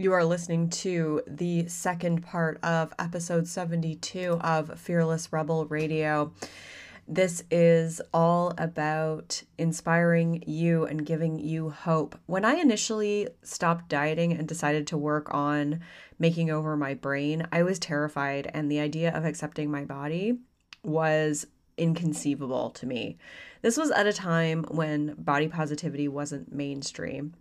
You are listening to the second part of episode 72 of Fearless Rebel Radio. This is all about inspiring you and giving you hope. When I initially stopped dieting and decided to work on making over my brain, I was terrified, and the idea of accepting my body was inconceivable to me. This was at a time when body positivity wasn't mainstream.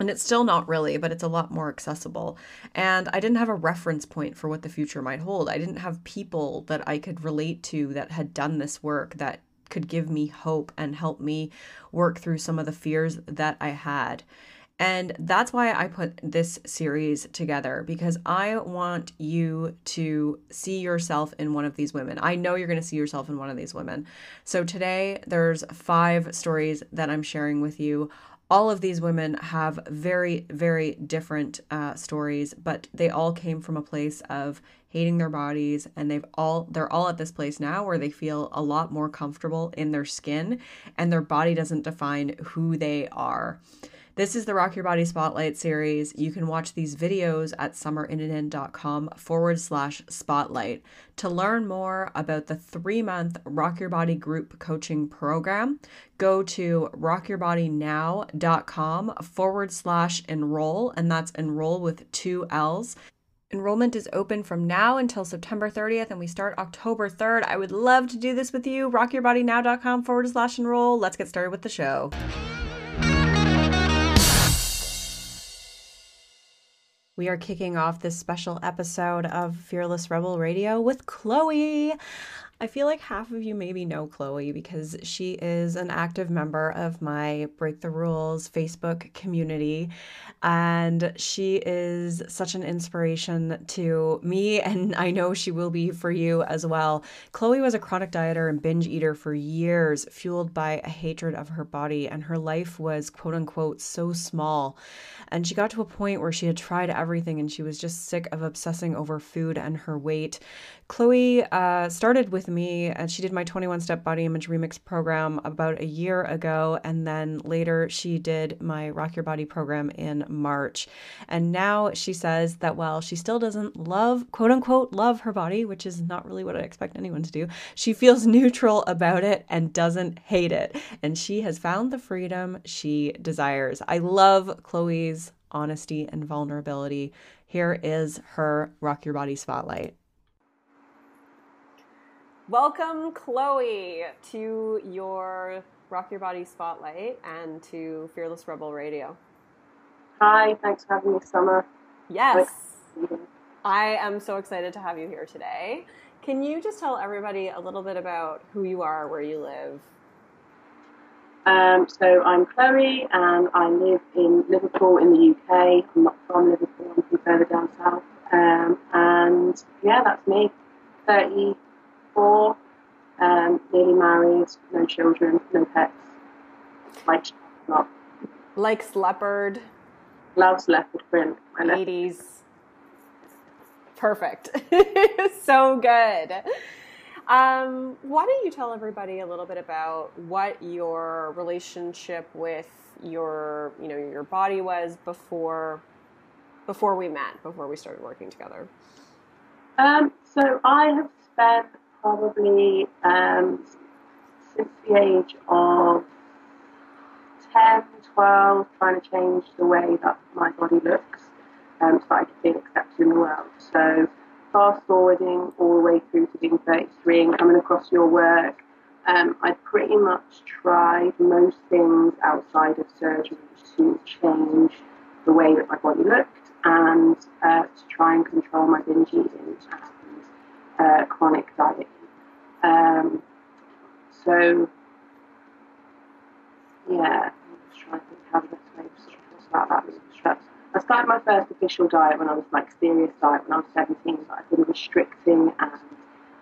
And it's still not really, but it's a lot more accessible. And I didn't have a reference point for what the future might hold. I didn't have people that I could relate to that had done this work that could give me hope and help me work through some of the fears that I had. And that's why I put this series together because I want you to see yourself in one of these women. I know you're going to see yourself in one of these women. So today, there's five stories that I'm sharing with you all of these women have very, very different uh, stories, but they all came from a place of hating their bodies, and they've all they're all at this place now where they feel a lot more comfortable in their skin, and their body doesn't define who they are. This is the Rock Your Body Spotlight series. You can watch these videos at summerinnanen.com forward slash spotlight. To learn more about the three month Rock Your Body group coaching program, go to rockyourbodynow.com forward slash enroll, and that's enroll with two L's. Enrollment is open from now until September 30th, and we start October 3rd. I would love to do this with you. Rockyourbodynow.com forward slash enroll. Let's get started with the show. We are kicking off this special episode of Fearless Rebel Radio with Chloe. I feel like half of you maybe know Chloe because she is an active member of my Break the Rules Facebook community. And she is such an inspiration to me, and I know she will be for you as well. Chloe was a chronic dieter and binge eater for years, fueled by a hatred of her body, and her life was quote unquote so small. And she got to a point where she had tried everything and she was just sick of obsessing over food and her weight. Chloe uh, started with me and she did my 21 step body image remix program about a year ago. And then later she did my Rock Your Body program in March. And now she says that while she still doesn't love, quote unquote, love her body, which is not really what I expect anyone to do, she feels neutral about it and doesn't hate it. And she has found the freedom she desires. I love Chloe's honesty and vulnerability. Here is her Rock Your Body Spotlight. Welcome, Chloe, to your Rock Your Body Spotlight and to Fearless Rebel Radio. Hi, thanks for having me, Summer. Yes, I am so excited to have you here today. Can you just tell everybody a little bit about who you are, where you live? Um, so I'm Chloe, and I live in Liverpool in the UK. I'm not from Liverpool; I'm from further down south. Um, and yeah, that's me. Thirty four, um, nearly married, no children, no pets. Like not. Likes leopard. Loves leopard print. Ladies. Perfect. so good. Um, why don't you tell everybody a little bit about what your relationship with your, you know, your body was before before we met, before we started working together? Um, so I have spent probably um, since the age of 10, 12, trying to change the way that my body looks um, so I could feel accepted in the world. So, fast forwarding all the way through to being 33 and coming across your work, um, I pretty much tried most things outside of surgery to change the way that my body looked and uh, to try and control my binge eating and uh, chronic dieting. Um, so, yeah, I'm just trying to think how to about that. I started my first official diet when I was like serious diet when I was 17, but I've been restricting and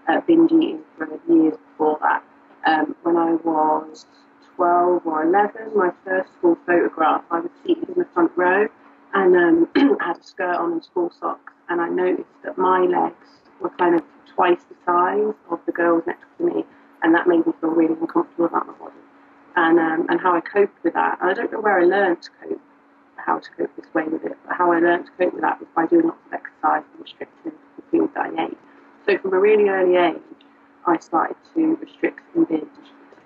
uh, binge eating for years before that. Um, when I was 12 or 11, my first school photograph, I was seated in the front row and um, I had a skirt on and school socks, and I noticed that my legs were kind of twice the size of the girls next to me, and that made me feel really uncomfortable about my body and um, and how I coped with that. And I don't know where I learned to cope how to cope this way with it. But how I learned to cope with that was by doing lots of exercise and restricting the food that I ate. So from a really early age, I started to restrict and binge.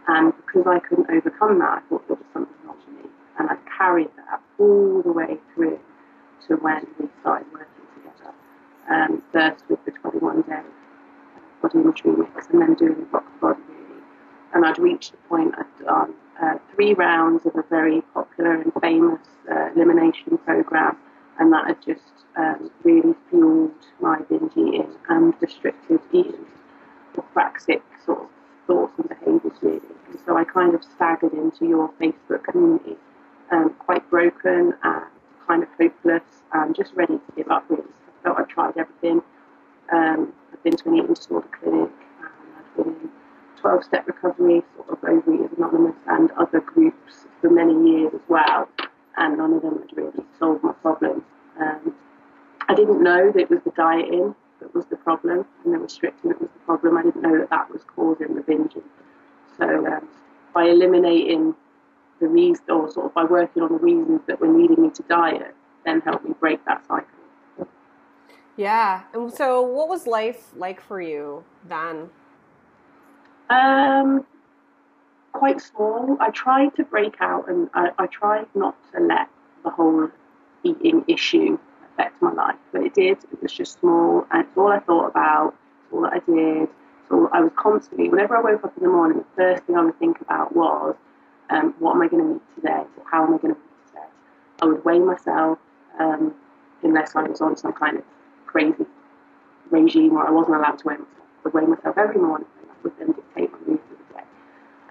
And because I couldn't overcome that, I thought there was something wrong with me. And I carried that all the way through to when we started working. Um, first with the 21 day body image remix and then doing rock the body really. And I'd reached the point I'd done uh, three rounds of a very popular and famous uh, elimination program, and that had just um, really fueled my binge eating and restricted eating, or praxic sort of thoughts and behaviours really. And so I kind of staggered into your Facebook community, um, quite broken and kind of hopeless and just ready to give up really. Felt I'd tried everything. Um, I've been to an eating disorder clinic, I've been in 12 step recovery, sort of Overeaters Anonymous, and other groups for many years as well, and none of them had really solved my problem. Um, I didn't know that it was the dieting that was the problem and the restricting that was the problem. I didn't know that that was causing the binging. So um, by eliminating the reasons, or sort of by working on the reasons that were needing me to diet, then helped me break that cycle. Yeah. And so, what was life like for you then? Um, quite small. I tried to break out, and I, I tried not to let the whole eating issue affect my life, but it did. It was just small, and it's all I thought about. It's all that I did. So I was constantly, whenever I woke up in the morning, the first thing I would think about was, um, what am I going to eat today? How am I going to eat today? I would weigh myself, um, unless I was on some kind of crazy regime where I wasn't allowed to weigh myself. I would weigh myself every morning, and that would then dictate my mood for the day.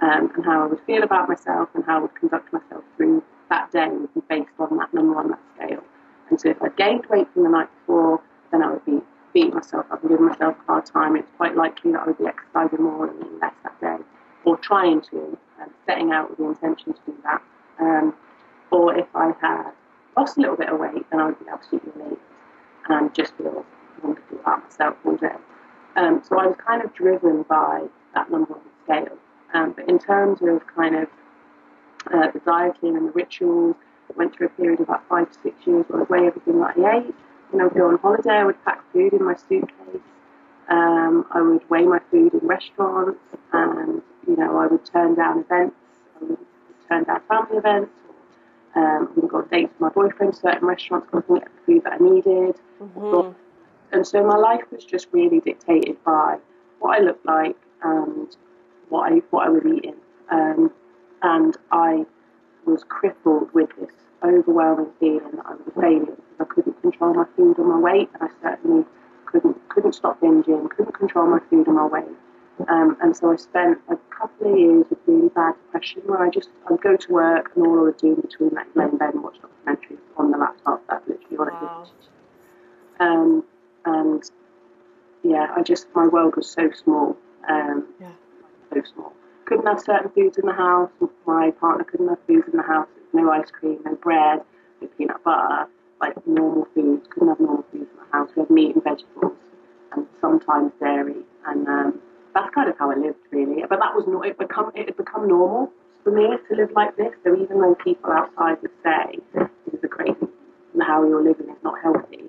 Um, and how I would feel about myself and how I would conduct myself through that day would be based on that number on that scale. And so if I gained weight from the night before, then I would be beating myself up and giving myself a hard time. It's quite likely that I would be exercising more and eating less that day, or trying to, um, setting out with the intention to do that. Um, or if I had lost a little bit of weight, then I would be absolutely amazing and just feel wonderful about myself all day. Um, so I was kind of driven by that number on the scale. Um, but in terms of kind of uh, the dieting and the rituals, I went through a period of about five to six years where I would weigh everything that I ate. When I would go on holiday, I would pack food in my suitcase. Um, I would weigh my food in restaurants, and you know I would turn down events. I would turn down family events. Or, um, I would go on dates with my boyfriend to certain restaurants because I couldn't get the food that I needed. Mm-hmm. And so my life was just really dictated by what I looked like and what I what I was eating. Um, and I was crippled with this overwhelming feeling that I was a failure because I couldn't control my food or my weight, and I certainly couldn't couldn't stop binging, couldn't control my food or my weight. Um, and so I spent a couple of years with really bad depression where I just I'd go to work and all I would do between like lay in bed and watch documentaries on the laptop. That's literally what Wow. I did. Um, and yeah, I just my world was so small. Um, Yeah. so small. Couldn't have certain foods in the house. My partner couldn't have foods in the house. No ice cream, no bread, no peanut butter, like normal foods. Couldn't have normal foods in the house. We had meat and vegetables, and sometimes dairy. And um, that's kind of how I lived, really. But that was not. It become it had become normal for me to live like this. So even though people outside would say this is a crazy, how you're living is not healthy,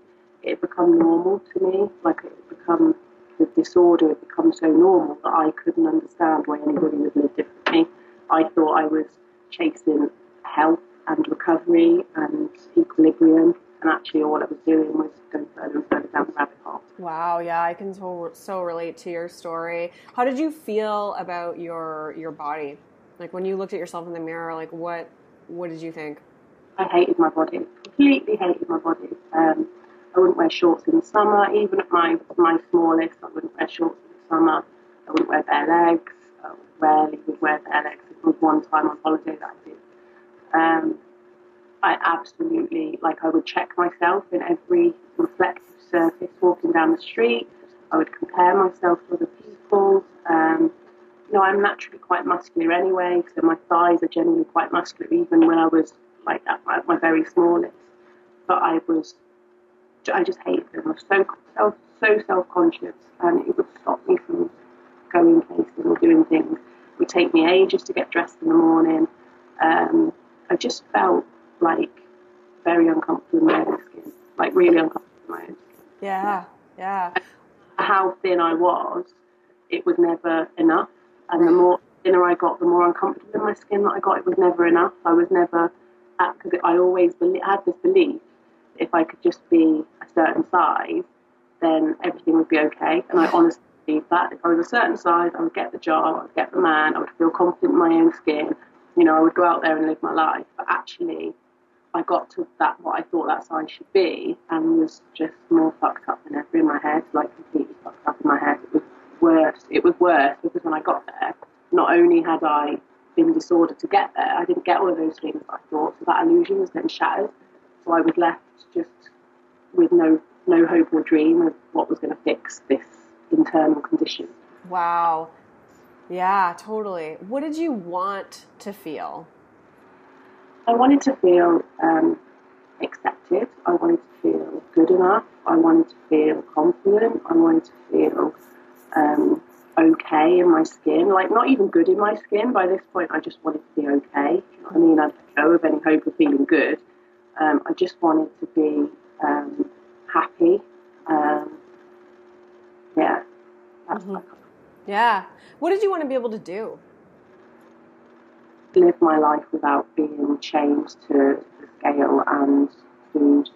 it become normal to me. Like it become the disorder had become so normal that I couldn't understand why anybody would live differently. I thought I was chasing health and recovery and equilibrium, and actually all I was doing was going further and further down the rabbit hole. Wow, yeah, I can so, so relate to your story. How did you feel about your your body? Like when you looked at yourself in the mirror, like what what did you think? I hated my body, completely hated my body. Um, I wouldn't wear shorts in the summer, even at my my smallest. I wouldn't wear shorts in the summer. I wouldn't wear bare legs. I rarely would wear bare legs. It was one time on holiday that I did. Um, I absolutely like. I would check myself in every reflective surface walking down the street. I would compare myself to other people. Um, you know, I'm naturally quite muscular anyway, so my thighs are generally quite muscular, even when I was like at my, my very smallest. But I was, I just hated them. I was so self, so self-conscious, and it would stop me from going places or doing things. It would take me ages to get dressed in the morning. Um, I just felt like very uncomfortable in my own skin, like really uncomfortable in my own skin. Yeah, yeah. How thin I was, it was never enough. And the more thinner I got, the more uncomfortable in my skin that I got. It was never enough. I was never, at, because I always belie- had this belief if I could just be a certain size, then everything would be okay. And I honestly believe that. If I was a certain size, I would get the job, I would get the man, I would feel confident in my own skin. You know, I would go out there and live my life. But actually, I got to that what I thought that size should be, and was just more fucked up than ever in my head, like completely fucked up in my head. It was worse. It was worse because when I got there, not only had I been disordered to get there, I didn't get all of those things I thought. So that illusion was then shattered. So I was left just with no no hope or dream of what was going to fix this internal condition. Wow. Yeah, totally. What did you want to feel? I wanted to feel um, accepted. I wanted to feel good enough. I wanted to feel confident. I wanted to feel um, okay in my skin. Like, not even good in my skin. By this point, I just wanted to be okay. Do you know what I mean? I'd let go of any hope of feeling good. Um, I just wanted to be um, happy. Um, yeah, that's Mhm. Yeah. What did you want to be able to do? live my life without being chained to the scale and food.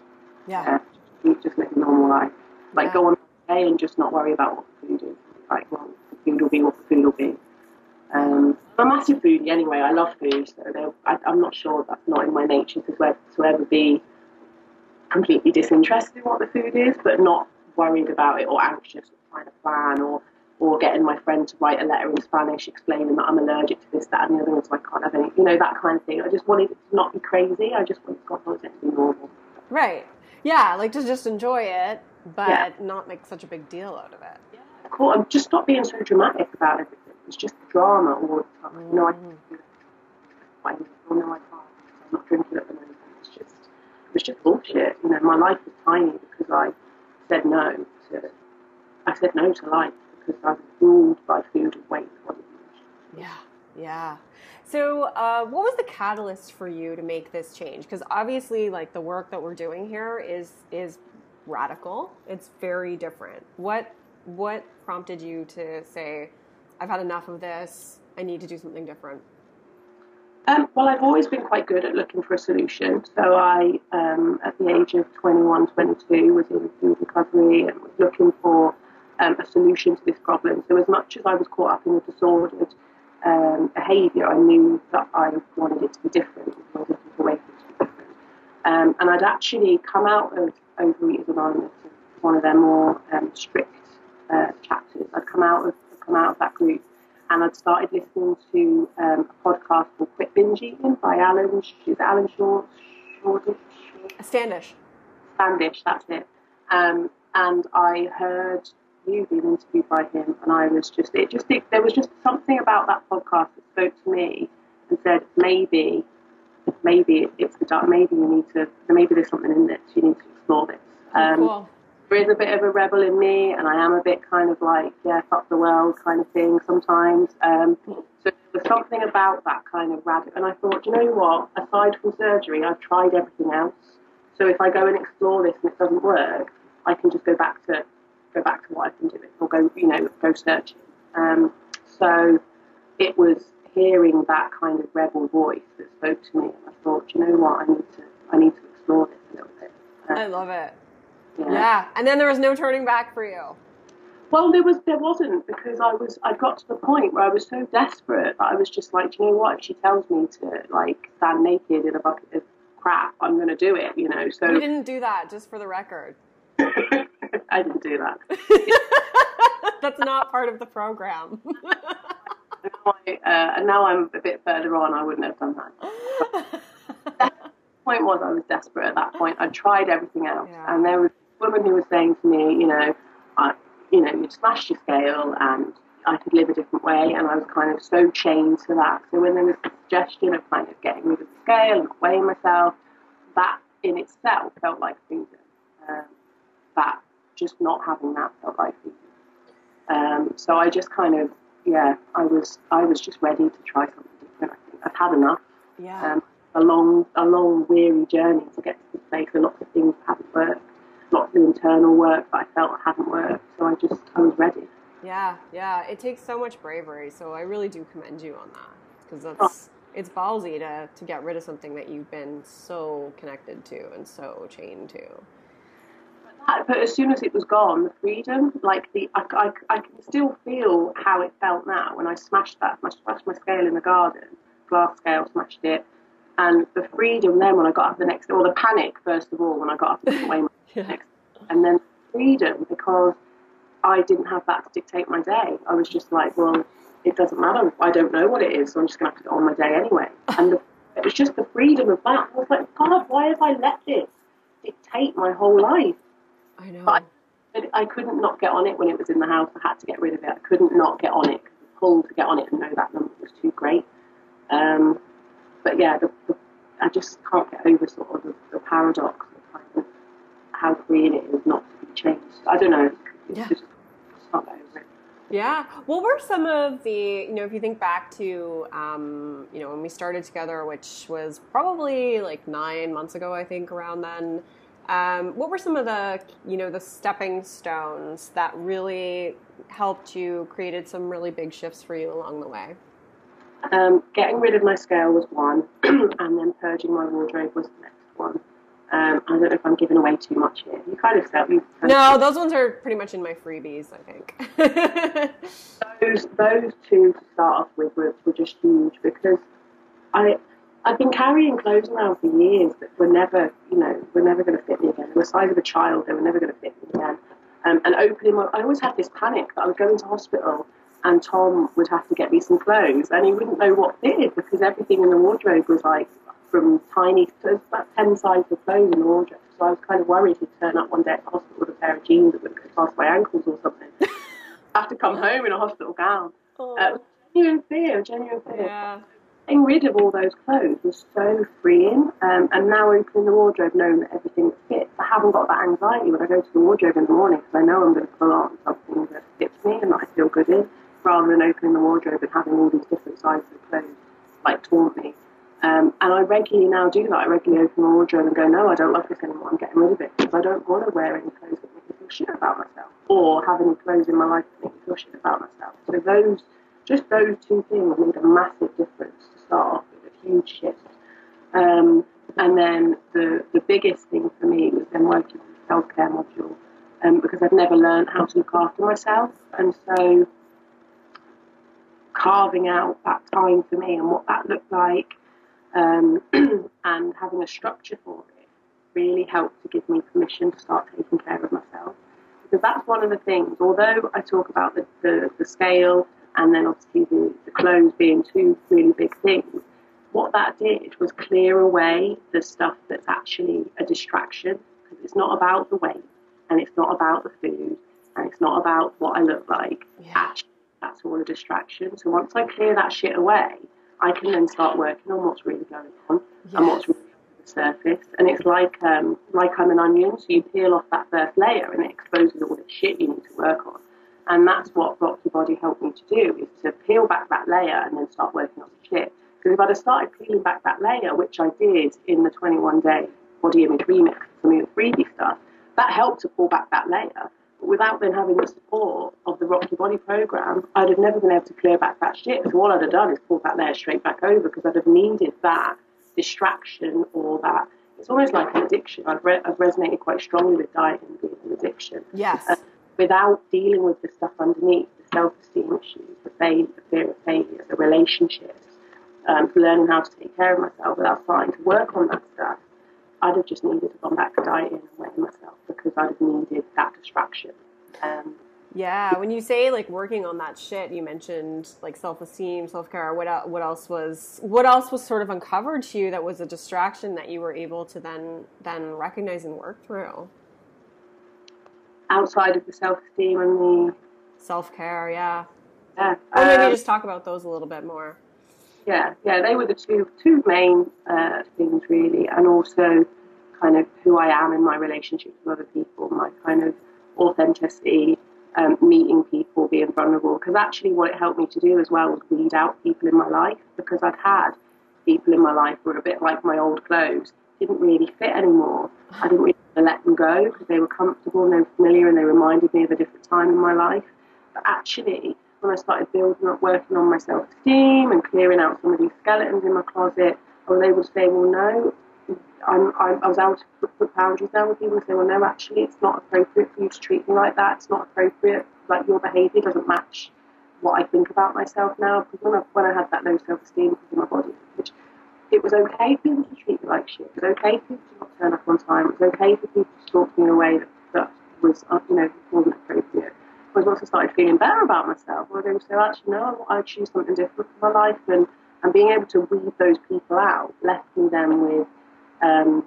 Yeah. Uh, just live a normal life. Like Yeah. go on a day and just not worry about what the food is. Like, well, the food will be what the food will be. Um, I'm a massive foodie anyway. I love food, so I, I'm not sure that's not in my nature to, ever- to ever be completely disinterested in what the food is, but not worried about it or anxious or trying to plan or or getting my friend to write a letter in Spanish explaining that I'm allergic to this, that, and the other, and so I can't have any, you know, that kind of thing. I just wanted it to not be crazy. I just wanted God knows it to be normal. Right. Yeah, like to just enjoy it, but Yeah. not make such a big deal out of it. Cool. I'm just not being so dramatic about everything. It's just drama all the time. You know, I can do it. I no, I can't. I'm not drinking at the moment. It's just, it was just bullshit. You know, my life was tiny because I said no to, I said no to life because I was ruled by food and weight. Yeah, yeah. So, uh, what was the catalyst for you to make this change? Because obviously, like the work that we're doing here is is radical. It's very different. What what prompted you to say, "I've had enough of this. I need to do something different"? Um, well, I've always been quite good at looking for a solution. So I, um, at the age of 21, 22, was in food recovery and was looking for um, a solution to this problem. So as much as I was caught up in the disordered um, behaviour, I knew that I wanted it to be different. I it to be different. Um, and I'd actually come out of Overeaters Anonymous, one of their more um, strict uh, chapters. I'd come out of come out of that group and I'd started listening to um, a podcast called Quit Binge Eating by Alan, is Alan Shaw, Shoreditch, Standish. Standish, that's it. Um, and I heard you being interviewed by him, and I was just, it just, it, there was just something about that podcast that spoke to me and said, maybe, maybe it's the dark, maybe you need to, maybe there's something in this, you need to explore this. Um, cool. There is a bit of a rebel in me, and I am a bit kind of like, yeah, fuck the world kind of thing sometimes. Um, so there's something about that kind of radical. And I thought, you know what? Aside from surgery, I've tried everything else. So if I go and explore this and it doesn't work, I can just go back to go back to what I've been doing, or go, you know, go searching. Um, so it was hearing that kind of rebel voice that spoke to me, and I thought, you know what? I need to I need to explore this a little bit. Uh, I love it. Yeah. Yeah. And then there was no turning back for you. Well, there was there wasn't because I was I got to the point where I was so desperate that I was just like, Do you know what? If she tells me to like stand naked in a bucket of crap, I'm going to do it. You know. So You didn't do that, just for the record. I didn't do that. That's not part of the program. And now, I, uh, and now I'm a bit further on. I wouldn't have done that. The point was I was desperate at that point. I tried everything else, Yeah. and there was woman who was saying to me, you know, I, you know, you'd smashed your scale, and I could live a different way, and I was kind of so chained to that. So when there was the suggestion of kind of getting rid of the scale and weighing myself, that in itself felt like freedom. Um, that just not having that felt like freedom. Um, so I just kind of, yeah, I was, I was just ready to try something different. I think I've had enough. yeah. Um, a long, a long, weary journey to get to this place. And lots of things haven't worked, lots of internal work that I felt hadn't worked. So I just, I was ready. Yeah, yeah. It takes so much bravery. So I really do commend you on that because oh. that's. Oh. It's ballsy to, to get rid of something that you've been so connected to and so chained to but as soon as it was gone, the freedom, like the, I, I, I can still feel how it felt now when I smashed that, I smashed my scale in the garden, glass scale, smashed it, and the freedom then when I got up the next, or the panic first of all when I got up and away yeah. and then freedom because I didn't have that to dictate my day. I was just like, well, it doesn't matter. I don't know what it is, so I'm just going to have to get on my day anyway. And the, it was just the freedom of that. I was like, God, why have I let this dictate my whole life? I know. But I, I couldn't not get on it when it was in the house. I had to get rid of it. I couldn't not get on it. The pull to get on it and know that number was too great. Um, but yeah, the, the, I just can't get over sort of the, the paradox of how freeing it is not to be changed. I don't know. It's yeah. just, not over it. Yeah. What were some of the, you know, if you think back to, um, you know, when we started together, which was probably like nine months ago, I think, around then, um, what were some of the, you know, the stepping stones that really helped you, created some really big shifts for you along the way? Um, getting rid of my scale was one, and then purging my wardrobe was the next one. Um, I don't know if I'm giving away too much here. You kind of said you. No, those ones are pretty much in my freebies, I think. those those two to start off with were, were just huge because I I've been carrying clothes around for years that were never, you know, were never going to fit me again. They were the size of a child. They were never going to fit me again. Um, and opening my, I always had this panic that I would go into hospital and Tom would have to get me some clothes and he wouldn't know what fitted because everything in the wardrobe was like from tiny, to about 10 sizes of clothes in the wardrobe. So I was kind of worried he'd turn up one day at the hospital with a pair of jeans that would go past my ankles or something. I have to come home in a hospital gown. Oh. Uh, genuine fear, genuine fear. Yeah getting rid of all those clothes was so freeing. Um, and now opening the wardrobe, knowing that everything fits, I haven't got that anxiety when I go to the wardrobe in the morning because I know I'm going to pull on something that fits me and that I feel good in, rather than opening the wardrobe and having all these different sizes of clothes like taunt me. Um, and I regularly now do that. I regularly open the wardrobe and go, no, I don't love this anymore. I'm getting rid of it because I don't want to wear any clothes that make me feel shit about myself or have any clothes in my life that make me feel shit about myself. So those, just those two things made a massive difference to start off with a huge shift. Um, and then the, the biggest thing for me was then working on the self care module um, because I've never learned how to look after myself. And so carving out that time for me and what that looked like um, and having a structure for it really helped to give me permission to start taking care of myself. Because that's one of the things, although I talk about the, the, the scale and then obviously the, the clothes being two really big things, what that did was clear away the stuff that's actually a distraction because it's not about the weight and it's not about the food and it's not about what I look like. Yeah. Actually, that's all a distraction. So once I clear that shit away, I can then start working on what's really going on yes. and what's really on the surface. And it's like um, like I'm an onion, so you peel off that first layer and it exposes all the shit you need to work on. And that's what Rock Your Body helped me to do, is to peel back that layer and then start working on the shit. Because if I'd have started peeling back that layer, which I did in the 21 day body image remix, some of the freebie stuff, that helped to pull back that layer. But without then having the support of the Rock Your Body program, I'd have never been able to clear back that shit. So all I'd have done is pull that layer straight back over because I'd have needed that distraction or that. It's almost like an addiction. I've, re- I've resonated quite strongly with dieting being an addiction. Yes. Uh, without dealing with the stuff underneath, the self-esteem issues, the, failure, the fear of failure, the relationships, um, learning how to take care of myself without starting to work on that stuff, I'd have just needed to go back to dieting and weighing myself because I'd have needed that distraction. Um, yeah, when you say like working on that shit, you mentioned like self-esteem, self-care. What what else was what else was sort of uncovered to you that was a distraction that you were able to then then recognize and work through? outside of the self esteem and the self care, yeah. Yeah. Or maybe um, just talk about those a little bit more. Yeah, yeah, they were the two two main uh, things really, and also kind of who I am in my relationship with other people, my kind of authenticity, um, meeting people, being vulnerable. Because actually, what it helped me to do as well was weed out people in my life because I'd had people in my life were a bit like my old clothes, didn't really fit anymore. I didn't really let them go because they were comfortable and they were familiar and they reminded me of a different time in my life. But actually, when I started building up, working on my self esteem and clearing out some of these skeletons in my closet, I was able to say, well, no, I'm, I'm, i was able to put, boundaries down with people and say, well, no, actually, it's not appropriate for you to treat me like that. It's not appropriate. Like, your behaviour doesn't match what I think about myself now. Because when I, when I had that low self esteem in my body, which it was okay for people to treat me like shit. It was okay for people to not turn up on time. It was okay for people to talk to me in a way that, that was, uh, you know, wasn't appropriate. Whereas once I started feeling better about myself, I was able to say, actually, no, I choose something different for my life. And, and being able to weed those people out left me then with um,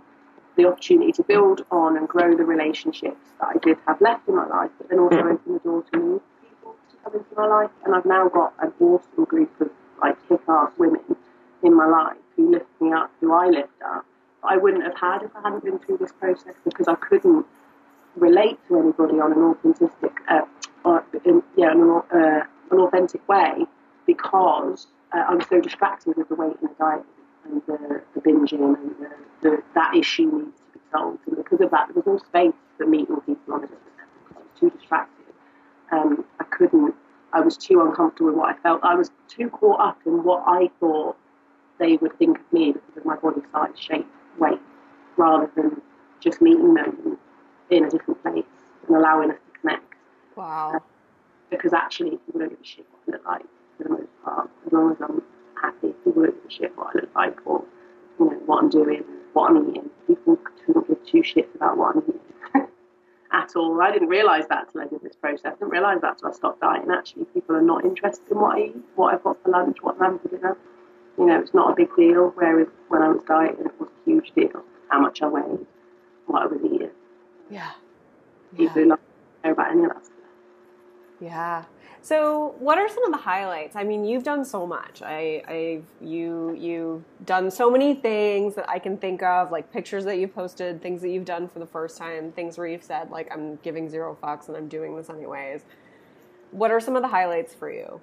the opportunity to build on and grow the relationships that I did have left in my life, but then also open the door to new people to come into my life. And I've now got an awesome group of like kick-ass women in my life who lift me up, who I lift up. I wouldn't have had if I hadn't been through this process because I couldn't relate to anybody on an authentic, uh, in, yeah, an, uh, an authentic way because uh, I'm so distracted with the weight and the diet and the, the binging and the, the, that issue needs to be solved. And because of that, there was no space for meeting people on a because I was too distracted. Um, I couldn't. I was too uncomfortable with what I felt. I was too caught up in what I thought they would think of me because of my body size, shape, weight, rather than just meeting them in a different place and allowing us to connect. Wow. Uh, because actually, people don't give a shit what I look like for the most part. As long as I'm happy, people don't give a shit what I look like or you know what I'm doing, what I'm eating. People couldn't give two shits about what I'm eating at all. I didn't realise that till I did this process. I didn't realise that till I stopped dieting. Actually, people are not interested in what I eat, what I've got for lunch, what I'm having for dinner you know, it's not a big deal. Whereas when I was dieting, it was a huge deal. How much I weighed, what I was eating. Yeah. People yeah. don't care about any of that stuff. Yeah. So, what are some of the highlights? I mean, you've done so much. I, I've you you've done so many things that I can think of, like pictures that you've posted, things that you've done for the first time, things where you've said like I'm giving zero fucks and I'm doing this anyways. What are some of the highlights for you?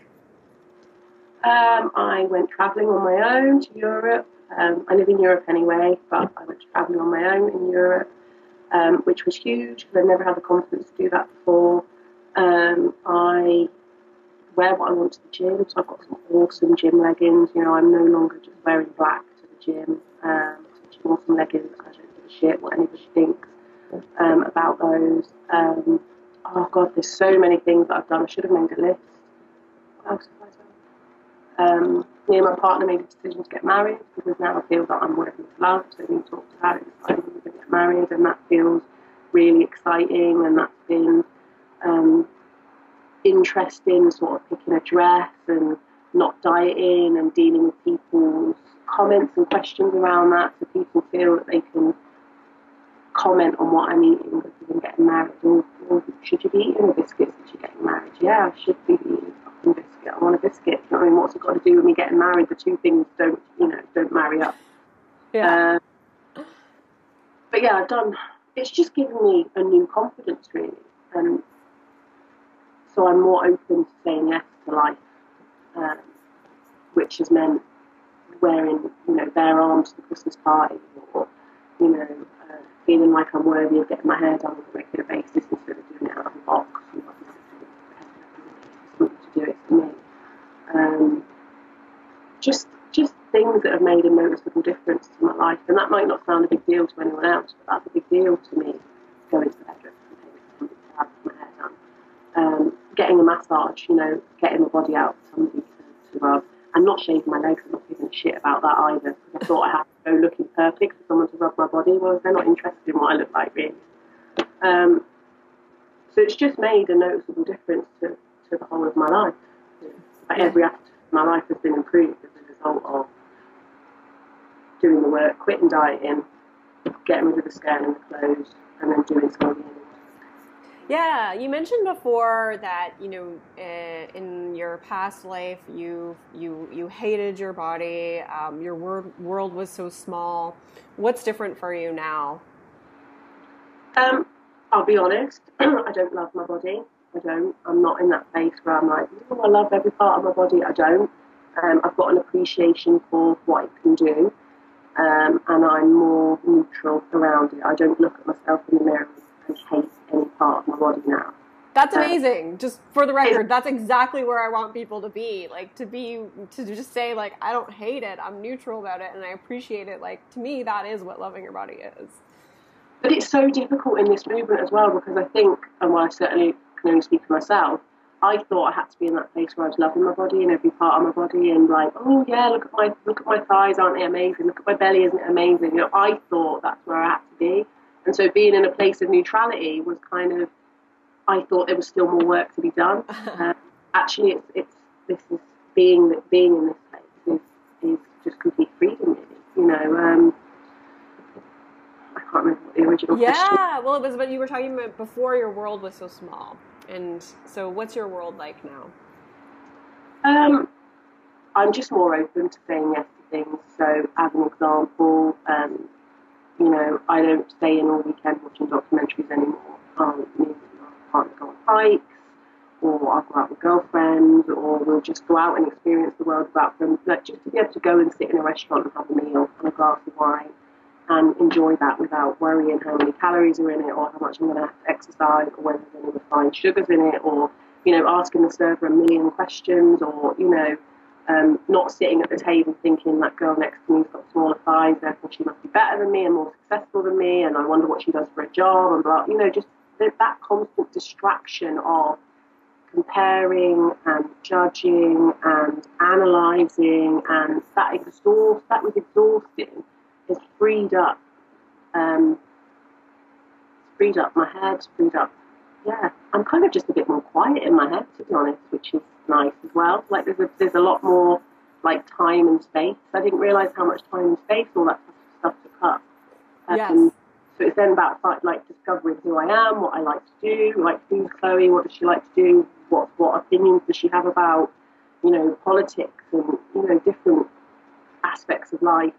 Um, I went travelling on my own to Europe. Um, I live in Europe anyway, but I went travelling on my own in Europe, um, which was huge because I'd never had the confidence to do that before. Um, I wear what I want to the gym, so I've got some awesome gym leggings. You know, I'm no longer just wearing black to the gym. Um, some awesome leggings. I don't give a shit what anybody thinks um, about those. Um, oh God, there's so many things that I've done. I should have made a list. What else have I done? Um, me and my partner made a decision to get married because now I feel that I'm worthy of love. So we talked about it, decided we were going to get married, and that feels really exciting. And that's been um, interesting, sort of picking a dress and not dieting and dealing with people's comments and questions around that, so people feel that they can comment on what I'm eating because I'm getting married. Or, or should you be eating biscuits if you're getting married? Yeah, I should be eating fucking biscuit. I want a biscuit. You know I mean? What's it got to do with me getting married? The two things don't, you know, don't marry up. Yeah. Uh, but yeah, I've done. It's just given me a new confidence, really, and so I'm more open to saying yes to life, um, which has meant wearing, you know, bare arms to the Christmas party, or you know, uh, feeling like I'm worthy of getting my hair done on a regular basis instead of doing it out of a box. You know, to do it for me. Um, just just things that have made a noticeable difference to my life, and that might not sound a big deal to anyone else, but that's a big deal to me. Going to the hairdresser and my hair done, um, getting a massage, you know, getting my body out somebody to, to rub, and not shaving my legs. I'm not giving a shit about that either. I thought I had go looking perfect for someone to rub my body. Well, they're not interested in what I look like, really. Um, so it's just made a noticeable difference to to the whole of my life. Like. Every aspect of my life has been improved as a result of doing the work, quitting dieting, getting rid of the scale and the clothes, and then doing some of the yeah, you mentioned before that you know uh, in your past life you you you hated your body. Um, your world world was so small. What's different for you now? Um, I'll be honest. I don't love my body. I don't. I'm not in that place where I'm like, oh, I love every part of my body. I don't. Um, I've got an appreciation for what it can do, um, and I'm more neutral around it. I don't look at myself in the mirror hate any part of my body now. That's amazing. Just for the record, that's exactly where I want people to be. Like to be to just say like I don't hate it. I'm neutral about it and I appreciate it. Like to me that is what loving your body is. But it's so difficult in this movement as well because I think and well I certainly can only speak for myself, I thought I had to be in that place where I was loving my body and every part of my body and like, oh yeah, look at my look at my thighs, aren't they amazing? Look at my belly, isn't it amazing? You know, I thought that's where I had to be. And so being in a place of neutrality was kind of I thought there was still more work to be done. Uh, actually, it's, it's this is being being in this place is, is just complete freedom, really. You know, um, I can't remember what the original. Yeah, question. well, it was what you were talking about before. Your world was so small, and so what's your world like now? Um, I'm just more open to saying yes to things. So, as an example, um, you know, I don't stay in all weekend watching documentaries anymore. Um, partner go on hikes, or I'll go out with girlfriends, or we'll just go out and experience the world without them. Like just to be able to go and sit in a restaurant and have a meal and a glass of wine and enjoy that without worrying how many calories are in it or how much I'm going to have to exercise or whether there's any refined sugars in it or, you know, asking the server a million questions or, you know, um, not sitting at the table thinking that girl next to me's got smaller thighs, therefore she must be better than me and more successful than me, and I wonder what she does for a job, and blah, you know, just that constant distraction of comparing and judging and analysing and that exhaust that was exhausting has freed up um, freed up my head, freed up yeah, I'm kind of just a bit more quiet in my head to be honest, which is nice as well. Like there's a there's a lot more like time and space. I didn't realise how much time and space all that stuff took up. Um, yes. So it's then about like discovering who I am, what I like to do, like who's Chloe, what does she like to do, what what opinions does she have about, you know, politics and you know different aspects of life.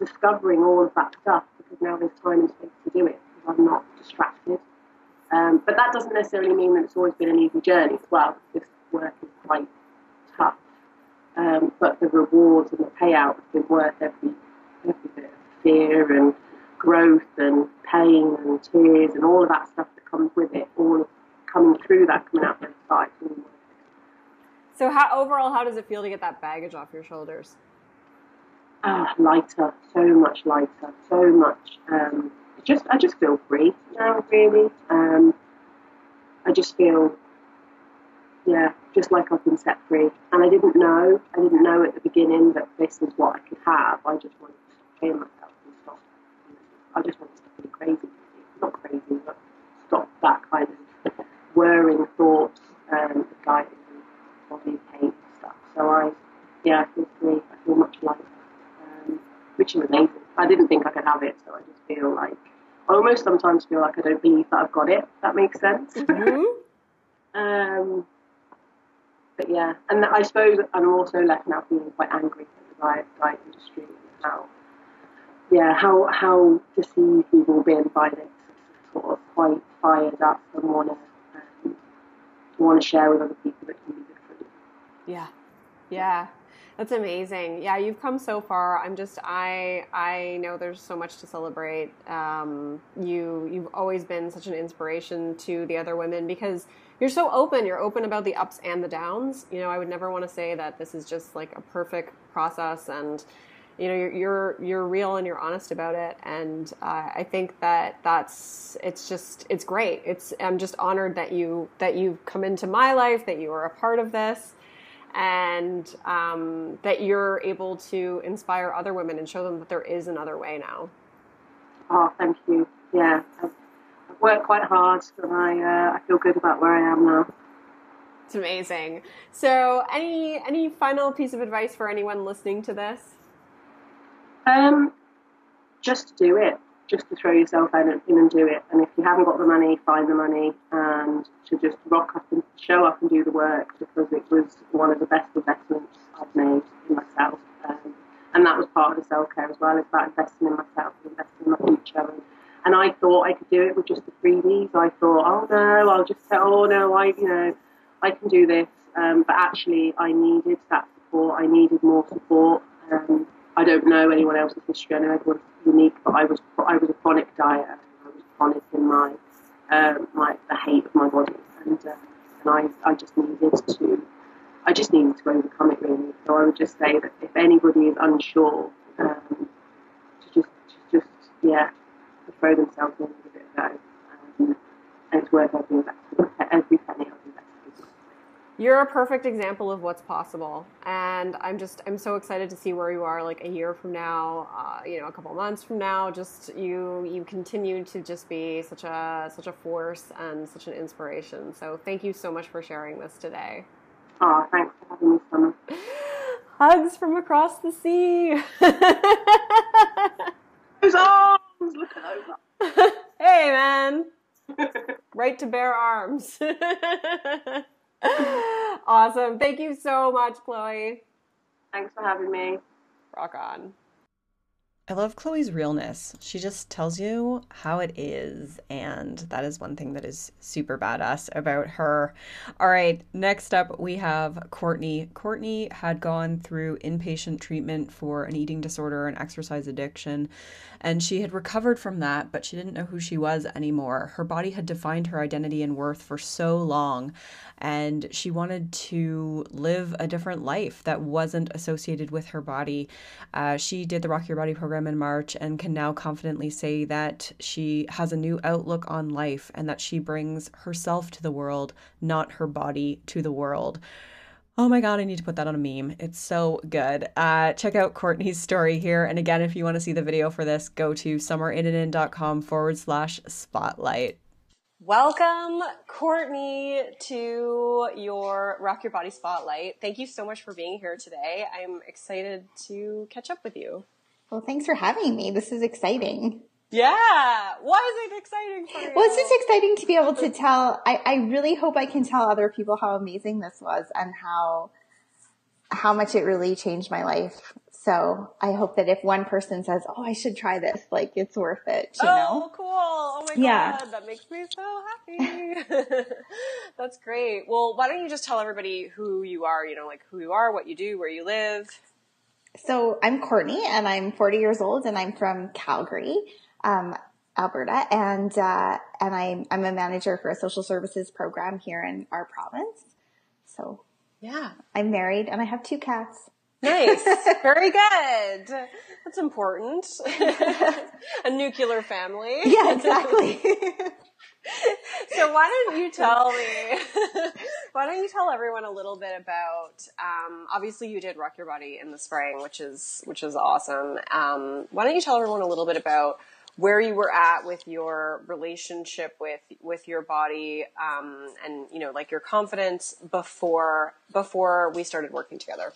Discovering all of that stuff because now there's time and space to do it because I'm not distracted. Um, but that doesn't necessarily mean that it's always been an easy journey as well. This work is quite tough, um, but the rewards and the payout have been worth every every bit of fear and growth and pain and tears and all of that stuff that comes with it, all coming through that, coming out the other side. So, how overall, how does it feel to get that baggage off your shoulders? Ah, lighter, so much lighter, so much. Um, just, I just feel free now, really. Um, I just feel, yeah, just like I've been set free. And I didn't know, I didn't know at the beginning that this is what I could have. I just wanted to stop myself and stop I just wanted to stop being crazy. Not crazy, but stop that kind of whirring thoughts, um, anxiety, body pain stuff. So I, yeah, I feel free. I feel much lighter, um, which is amazing. I didn't think I could have it, so I just feel like, I almost sometimes feel like I don't believe that I've got it. that makes sense. Mm-hmm. um, but yeah, and I suppose I'm also left now feeling quite angry at the diet, diet industry and how yeah, how how deceived we've all been by this sort of quite fired up and want to um, want to share with other people that can be different. Yeah, yeah. That's amazing. Yeah, you've come so far. I'm just I I know there's so much to celebrate. Um, you you've always been such an inspiration to the other women because you're so open. You're open about the ups and the downs. You know, I would never want to say that this is just like a perfect process and you know you're you're, you're real and you're honest about it and uh, i think that that's it's just it's great it's i'm just honored that you that you've come into my life that you are a part of this and um, that you're able to inspire other women and show them that there is another way now. Oh thank you. Yeah. I've, I've worked quite hard and i uh, i feel good about where i am now. It's amazing. So any any final piece of advice for anyone listening to this? Um, just do it. Just to throw yourself in and, do it. And if you haven't got the money, find the money and to just rock up and show up and do the work because it was one of the best investments I've made in myself. Um, and that was part of the self care as well. It's about investing in myself, investing in my future. And, and I thought I could do it with just the freebies. I thought, oh no, I'll just say, oh no, I, you know, I can do this. Um, but actually, I needed that support. I needed more support. Um, I don't know anyone else's history. I know everyone's unique, but I was I was a chronic dieter. I was chronic in my um, my the hate of my body, and uh, and I, I just needed to I just needed to overcome it really. So I would just say that if anybody is unsure, um, to just to just yeah, to throw themselves in with it go, um, and it's worth every every penny you're a perfect example of what's possible. And i'm just i'm so excited to see where you are like a year from now uh, you know a couple months from now. Just you you continue to just be such a such a force and such an inspiration. So thank you so much for sharing this today. Oh thanks for having me summer. Hugs from across the sea. Those arms look at those arms. hey man. Right to bear arms awesome. Thank you so much, Chloe. Thanks for having me. Rock on. I love Chloe's realness. She just tells you how it is. And that is one thing that is super badass about her. All right, next up we have Courtney. Courtney had gone through inpatient treatment for an eating disorder and exercise addiction. And she had recovered from that, but she didn't know who she was anymore. Her body had defined her identity and worth for so long and she wanted to live a different life that wasn't associated with her body. Uh, she did the Rock Your Body program in March and can now confidently say that she has a new outlook on life and that she brings herself to the world, not her body to the world. Oh my God, I need to put that on a meme. It's so good. Uh, check out Courtney's story here. And again, if you want to see the video for this, go to summerinnanen.com forward slash spotlight. Welcome, Courtney, to your Rock Your Body Spotlight. Thank you so much for being here today. I'm excited to catch up with you. Well, thanks for having me. This is exciting. Yeah. Why is it exciting for you? Well, it's just exciting to be able to tell. I, I really hope I can tell other people how amazing this was and how how much it really changed my life. So I hope that if one person says, "Oh, I should try this," like it's worth it. You oh, know? cool! Oh my yeah. god, that makes me so happy. That's great. Well, why don't you just tell everybody who you are? You know, like who you are, what you do, where you live. So I'm Courtney, and I'm 40 years old, and I'm from Calgary, um, Alberta, and uh, and I'm I'm a manager for a social services program here in our province. So yeah, I'm married, and I have two cats. Nice. Very good. That's important. a nuclear family. Yeah, exactly. so why don't you tell me why don't you tell everyone a little bit about um, obviously you did rock your body in the spring which is which is awesome. Um, why don't you tell everyone a little bit about where you were at with your relationship with with your body um, and you know like your confidence before before we started working together?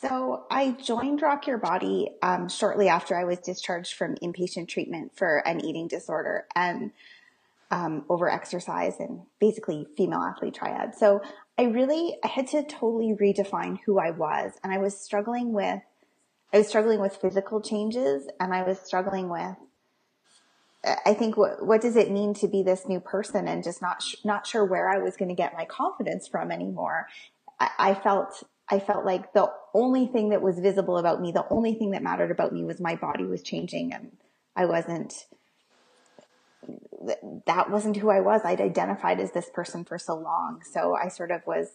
So I joined Rock Your Body um, shortly after I was discharged from inpatient treatment for an eating disorder. And um, over exercise and basically female athlete triad. So I really I had to totally redefine who I was, and I was struggling with I was struggling with physical changes, and I was struggling with I think what what does it mean to be this new person and just not sh- not sure where I was going to get my confidence from anymore. I, I felt I felt like the only thing that was visible about me, the only thing that mattered about me was my body was changing and I wasn't, that wasn't who I was. I'd identified as this person for so long. So I sort of was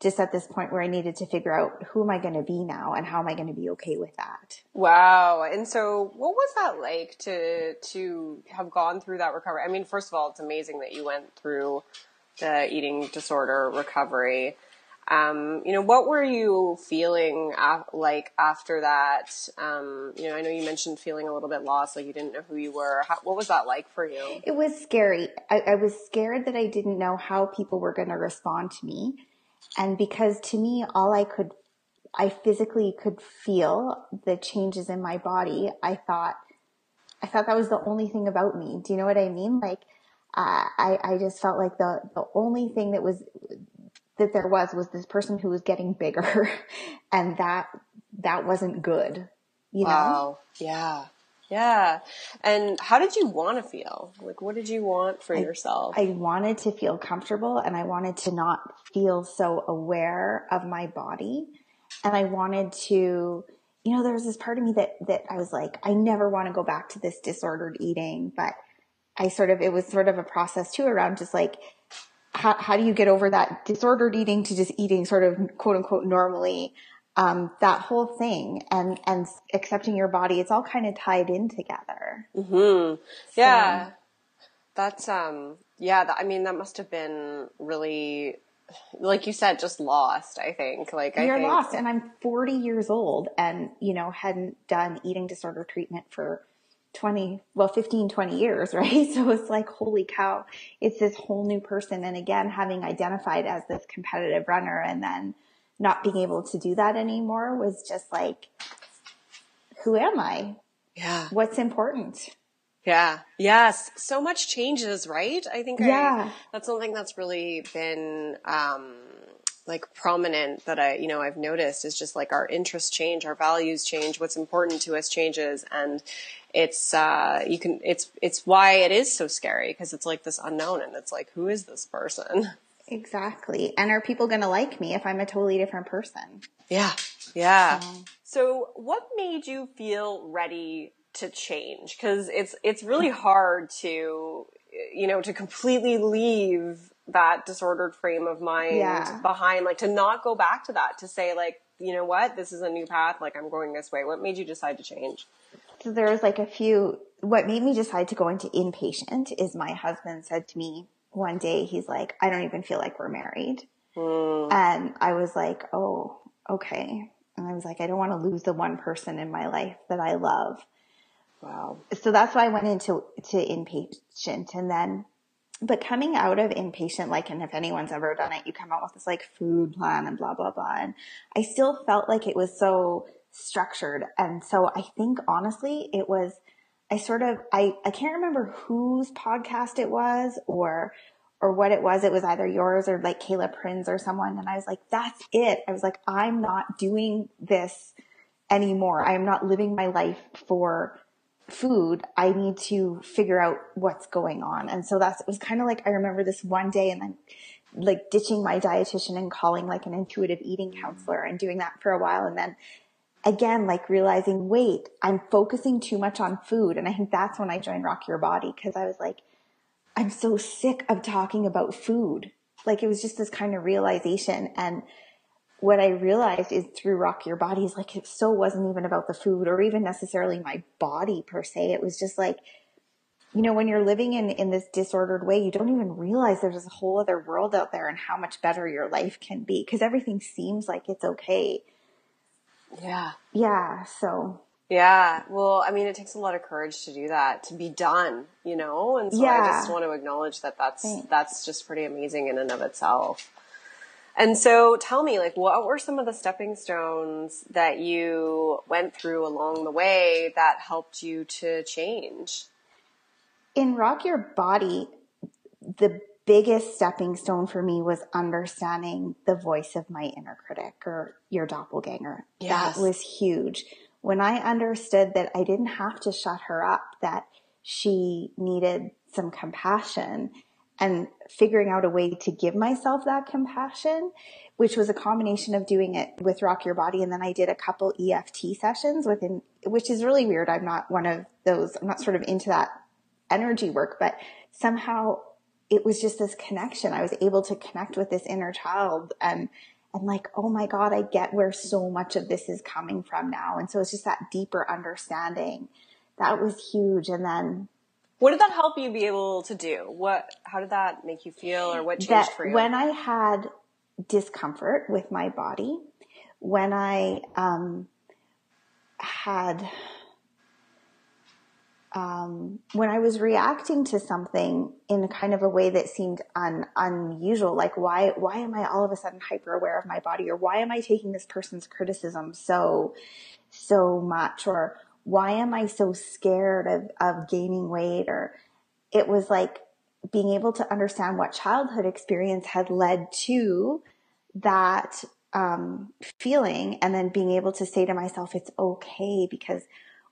just at this point where I needed to figure out who am I going to be now and how am I going to be okay with that. Wow. And so what was that like to, to have gone through that recovery? I mean, first of all, it's amazing that you went through the eating disorder recovery. Um, you know, what were you feeling af- like after that? Um, you know, I know you mentioned feeling a little bit lost, like you didn't know who you were. How, what was that like for you? It was scary. I, I was scared that I didn't know how people were going to respond to me. And because to me, all I could, I physically could feel the changes in my body. I thought, I thought that was the only thing about me. Do you know what I mean? Like, uh, I, I just felt like the, the only thing that was that there was was this person who was getting bigger and that that wasn't good you wow. know yeah Yeah. And how did you want to feel? Like, what did you want for I, yourself? I wanted to feel comfortable and I wanted to not feel so aware of my body. And I wanted to, you know, there was this part of me that, that I was like, I never want to go back to this disordered eating, but I sort of, it was sort of a process too around just like, how, how do you get over that disordered eating to just eating sort of quote unquote normally? Um, that whole thing and, and accepting your body, it's all kind of tied in together. Mm-hmm. Yeah. So, That's, um, yeah, that, I mean, that must have been really, like you said, just lost, I think. Like, You're I think, lost. And I'm 40 years old and, you know, hadn't done eating disorder treatment for 20, well, 15, 20 years, right? So it's like, holy cow, it's this whole new person. And again, having identified as this competitive runner and then not being able to do that anymore was just like, who am I? Yeah. What's important? Yeah. Yes. So much changes, right? I think yeah. I, that's something that's really been, um, like prominent that I, you know, I've noticed is just like our interests change, our values change, what's important to us changes. And it's, uh, you can, it's, it's why it is so scary because it's like this unknown and it's like, who is this person? Exactly. And are people going to like me if I'm a totally different person? Yeah. Yeah. Um, so what made you feel ready to change? Cause it's, it's really hard to, you know, to completely leave that disordered frame of mind yeah. behind, like to not go back to that, to say like, you know what, this is a new path, like I'm going this way. What made you decide to change? So there was like a few, what made me decide to go into inpatient is my husband said to me one day, he's like, I don't even feel like we're married. Mm. And I was like, oh, okay. And I was like, I don't want to lose the one person in my life that I love. Wow. So that's why I went into to inpatient and then but coming out of inpatient, like, and if anyone's ever done it, you come out with this like food plan and blah, blah, blah. And I still felt like it was so structured. And so I think honestly, it was, I sort of, I, I can't remember whose podcast it was or, or what it was. It was either yours or like Kayla Prinz or someone. And I was like, that's it. I was like, I'm not doing this anymore. I am not living my life for food, I need to figure out what's going on. And so that's, it was kind of like, I remember this one day and then like ditching my dietitian and calling like an intuitive eating counselor and doing that for a while. And then again, like realizing, wait, I'm focusing too much on food. And I think that's when I joined Rock Your Body because I was like, I'm so sick of talking about food. Like it was just this kind of realization. And what I realized is through Rock Your Body is like it so wasn't even about the food or even necessarily my body per se. It was just like, you know, when you're living in, in this disordered way, you don't even realize there's a whole other world out there and how much better your life can be because everything seems like it's okay. Yeah. Yeah. So. Yeah. Well, I mean, it takes a lot of courage to do that, to be done, you know? And so yeah. I just want to acknowledge that that's, Thanks. that's just pretty amazing in and of itself. And so tell me, like, what were some of the stepping stones that you went through along the way that helped you to change? In Rock Your Body, the biggest stepping stone for me was understanding the voice of my inner critic or your doppelganger. Yes. That was huge. When I understood that I didn't have to shut her up, that she needed some compassion and figuring out a way to give myself that compassion, which was a combination of doing it with Rock Your Body. And then I did a couple EFT sessions within, which is really weird. I'm not one of those, I'm not sort of into that energy work, but somehow it was just this connection. I was able to connect with this inner child and, and like, oh my God, I get where so much of this is coming from now. And so it's just that deeper understanding that was huge. And then what did that help you be able to do? What, how did that make you feel or what changed for you? When I had discomfort with my body, when I, um, had, um, when I was reacting to something in kind of a way that seemed un, unusual, like why, why am I all of a sudden hyper aware of my body or why am I taking this person's criticism so, so much or why am I so scared of, of gaining weight? Or it was like being able to understand what childhood experience had led to that um, feeling and then being able to say to myself, it's okay because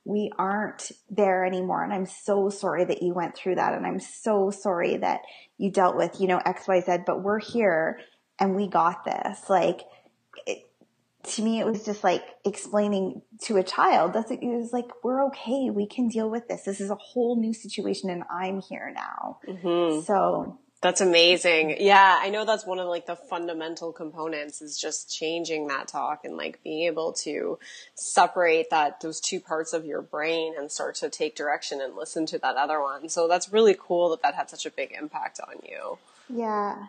we aren't there anymore. And I'm so sorry that you went through that. And I'm so sorry that you dealt with, you know, X, Y, Z, but we're here and we got this. Like, it, to me, it was just like explaining to a child that's it was like, we're okay. We can deal with this. This is a whole new situation and I'm here now. Mm-hmm. So that's amazing. Yeah, I know that's one of like the fundamental components is just changing that talk and like being able to separate that those two parts of your brain and start to take direction and listen to that other one. So that's really cool that that had such a big impact on you. Yeah.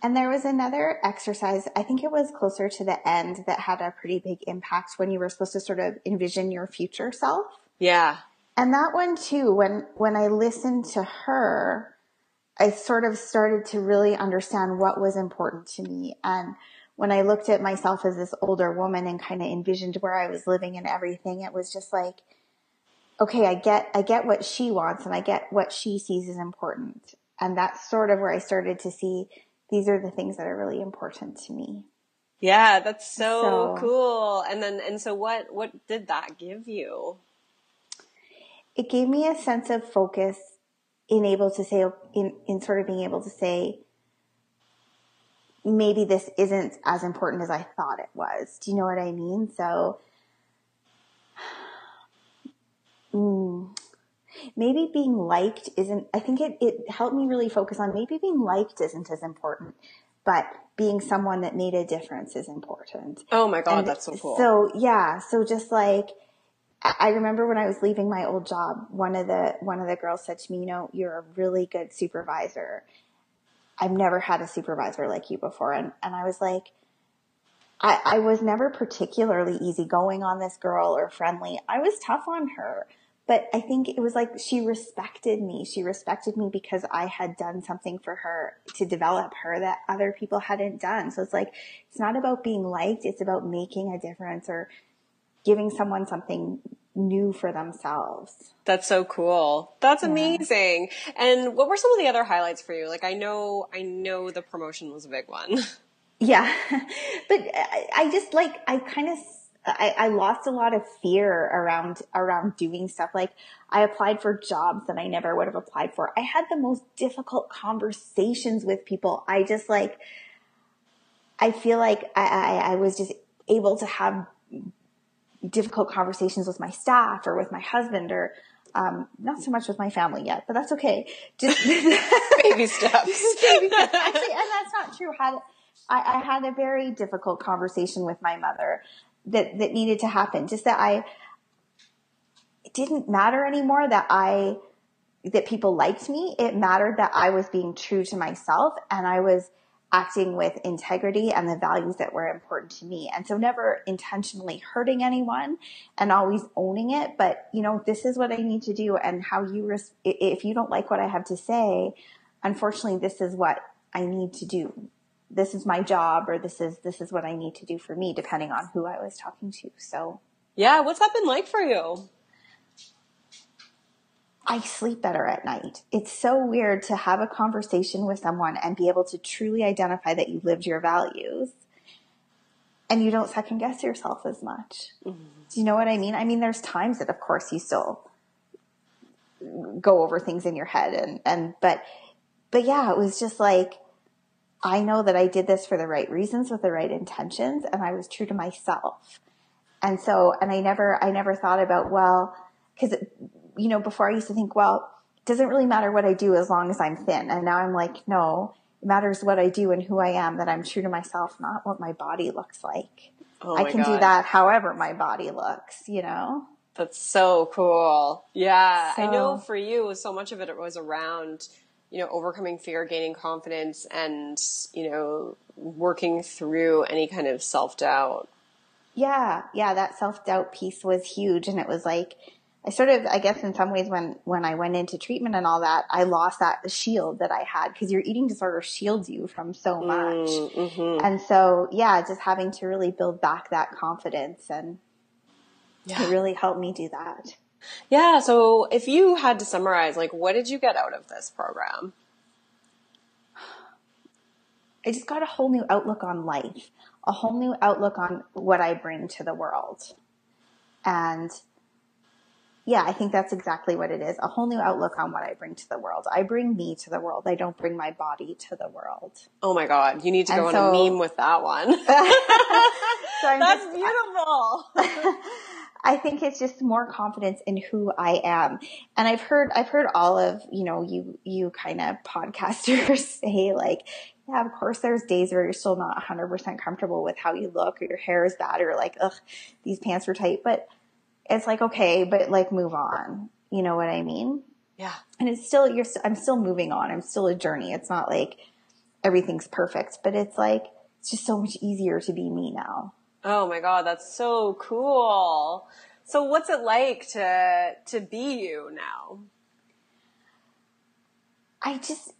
And there was another exercise, I think it was closer to the end that had a pretty big impact when you were supposed to sort of envision your future self. Yeah. And that one too, when when I listened to her, I sort of started to really understand what was important to me. And when I looked at myself as this older woman and kind of envisioned where I was living and everything, it was just like, okay, I get, I get what she wants and I get what she sees as important. And that's sort of where I started to see these are the things that are really important to me. Yeah, that's so, so cool. And then, and so what, what did that give you? It gave me a sense of focus in able to say in in sort of being able to say maybe this isn't as important as I thought it was. Do you know what I mean? So mm, maybe being liked isn't I think it, it helped me really focus on maybe being liked isn't as important, but being someone that made a difference is important. Oh my god, and that's so cool. So yeah, so just like I remember when I was leaving my old job, one of the one of the girls said to me, "You know, you're a really good supervisor. I've never had a supervisor like you before." And and I was like, I, I was never particularly easygoing on this girl or friendly. I was tough on her, but I think it was like she respected me. She respected me because I had done something for her to develop her that other people hadn't done. So it's like it's not about being liked; it's about making a difference or giving someone something new for themselves. That's so cool. That's yeah. amazing. And what were some of the other highlights for you? Like I know, I know the promotion was a big one. Yeah. but I, I just like, I kind of, I, I lost a lot of fear around, around doing stuff. Like I applied for jobs that I never would have applied for. I had the most difficult conversations with people. I just like, I feel like I, I, I was just able to have difficult conversations with my staff or with my husband or um, not so much with my family yet, but that's okay. Just baby steps. baby steps. Actually, and that's not true. Had I, I, had a very difficult conversation with my mother that that needed to happen. Just that I it didn't matter anymore that I that people liked me. It mattered that I was being true to myself and I was acting with integrity and the values that were important to me. And so never intentionally hurting anyone and always owning it. But, you know, this is what I need to do. And how you, res- if you don't like what I have to say, unfortunately, this is what I need to do. This is my job or this is, this is what I need to do for me, depending on who I was talking to. So. Yeah. What's that been like for you? I sleep better at night. It's so weird to have a conversation with someone and be able to truly identify that you lived your values and you don't second guess yourself as much. Mm-hmm. Do you know what I mean? I mean, there's times that of course you still go over things in your head and, and, but, but yeah, it was just like, I know that I did this for the right reasons with the right intentions and I was true to myself. And so, and I never, I never thought about, well, cause you know, before I used to think, well, it doesn't really matter what I do as long as I'm thin. And now I'm like, no, it matters what I do and who I am, that I'm true to myself, not what my body looks like. Oh I can God. do that however my body looks, you know? That's so cool. Yeah. So, I know for you, so much of it was around, you know, overcoming fear, gaining confidence, and, you know, working through any kind of self doubt. Yeah. Yeah. That self doubt piece was huge. And it was like, I sort of, I guess in some ways when, when I went into treatment and all that, I lost that shield that I had because your eating disorder shields you from so mm, much. Mm-hmm. And so, yeah, just having to really build back that confidence and yeah. it really helped me do that. Yeah. So if you had to summarize, like, what did you get out of this program? I just got a whole new outlook on life, a whole new outlook on what I bring to the world. And yeah, I think that's exactly what it is. A whole new outlook on what I bring to the world. I bring me to the world. I don't bring my body to the world. Oh my God. You need to go and on so, a meme with that one. so that's just, beautiful. I think it's just more confidence in who I am. And I've heard, I've heard all of, you know, you, you kind of podcasters say like, yeah, of course there's days where you're still not 100% comfortable with how you look or your hair is bad or like, ugh, these pants are tight. But it's like, okay, but like move on. You know what I mean? Yeah. And it's still, you're, I'm still moving on. I'm still a journey. It's not like everything's perfect, but it's like, it's just so much easier to be me now. Oh my God. That's so cool. So what's it like to, to be you now? I just,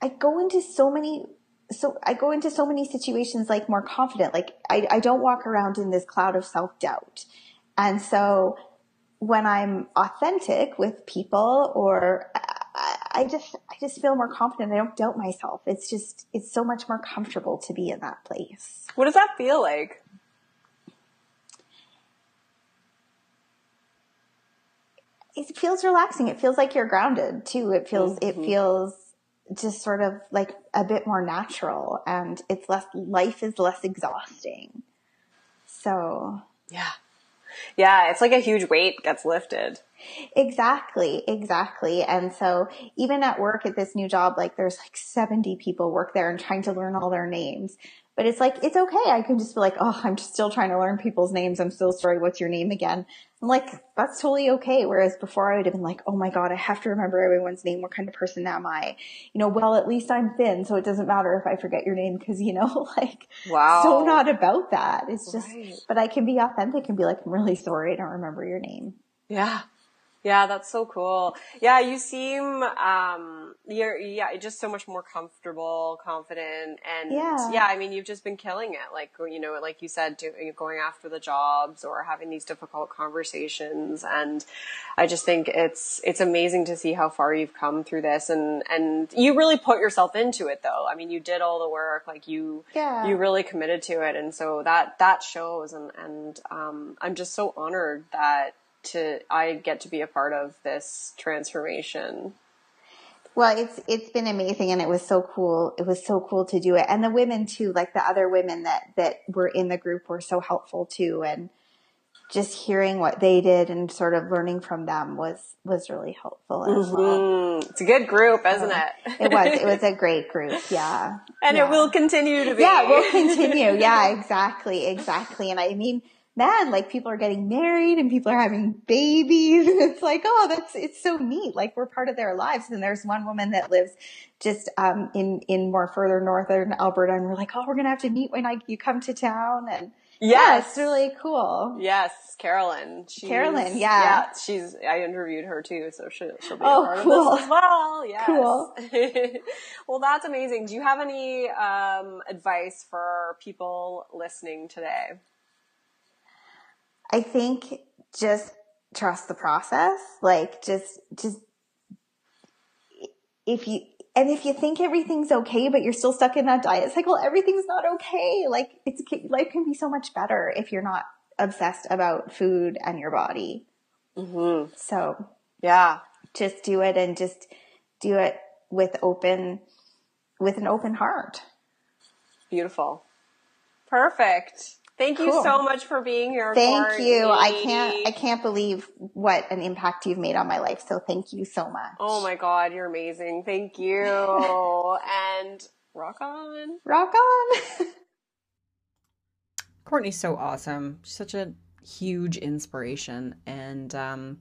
I go into so many so I go into so many situations like more confident. Like I, I don't walk around in this cloud of self doubt. And so when I'm authentic with people or I, I just, I just feel more confident. I don't doubt myself. It's just, it's so much more comfortable to be in that place. What does that feel like? It feels relaxing. It feels like you're grounded too. It feels, mm-hmm. it feels just sort of like a bit more natural and it's less, life is less exhausting. So. Yeah. Yeah. It's like a huge weight gets lifted. Exactly. Exactly. And so even at work at this new job, like there's like 70 people work there and trying to learn all their names. But it's like, it's okay. I can just be like, oh, I'm still trying to learn people's names. I'm still sorry. What's your name again? I'm like, that's totally okay. Whereas before I would have been like, oh my God, I have to remember everyone's name. What kind of person am I? You know, well, at least I'm thin. So it doesn't matter if I forget your name. Cause you know, like, wow. so not about that. It's just, right. but I can be authentic and be like, I'm really sorry. I don't remember your name. Yeah. Yeah, that's so cool. Yeah, you seem um you're yeah, just so much more comfortable, confident and yeah. yeah, I mean, you've just been killing it. Like you know, like you said, do, going after the jobs or having these difficult conversations and I just think it's it's amazing to see how far you've come through this and and you really put yourself into it though. I mean, you did all the work, like you yeah. you really committed to it and so that that shows and and um I'm just so honored that to I get to be a part of this transformation. Well, it's it's been amazing and it was so cool. It was so cool to do it. And the women too, like the other women that that were in the group were so helpful too and just hearing what they did and sort of learning from them was was really helpful as mm-hmm. well. It's a good group, isn't it? it was. It was a great group. Yeah. And yeah. it will continue to be. Yeah, it will continue. Yeah, exactly, exactly. And I mean, man, like people are getting married and people are having babies. And it's like, oh, that's, it's so neat. Like we're part of their lives. And there's one woman that lives just, um, in, in more further northern Alberta. And we're like, oh, we're going to have to meet when I, you come to town. And yes. yeah, it's really cool. Yes. Carolyn. She's, Carolyn. Yeah. Yeah. She's, I interviewed her too. So she'll, she'll be oh, a part cool. of this as well. Yes. Cool. well, that's amazing. Do you have any, um, advice for people listening today? I think just trust the process. Like just, just, if you, and if you think everything's okay, but you're still stuck in that diet cycle, everything's not okay. Like it's, life can be so much better if you're not obsessed about food and your body. Mm-hmm. So yeah, just do it and just do it with open, with an open heart. Beautiful. Perfect. Thank you cool. so much for being here. Thank you. I can't, I can't believe what an impact you've made on my life. So thank you so much. Oh my God. You're amazing. Thank you. and rock on. Rock on. Courtney's so awesome. She's such a huge inspiration. And, um,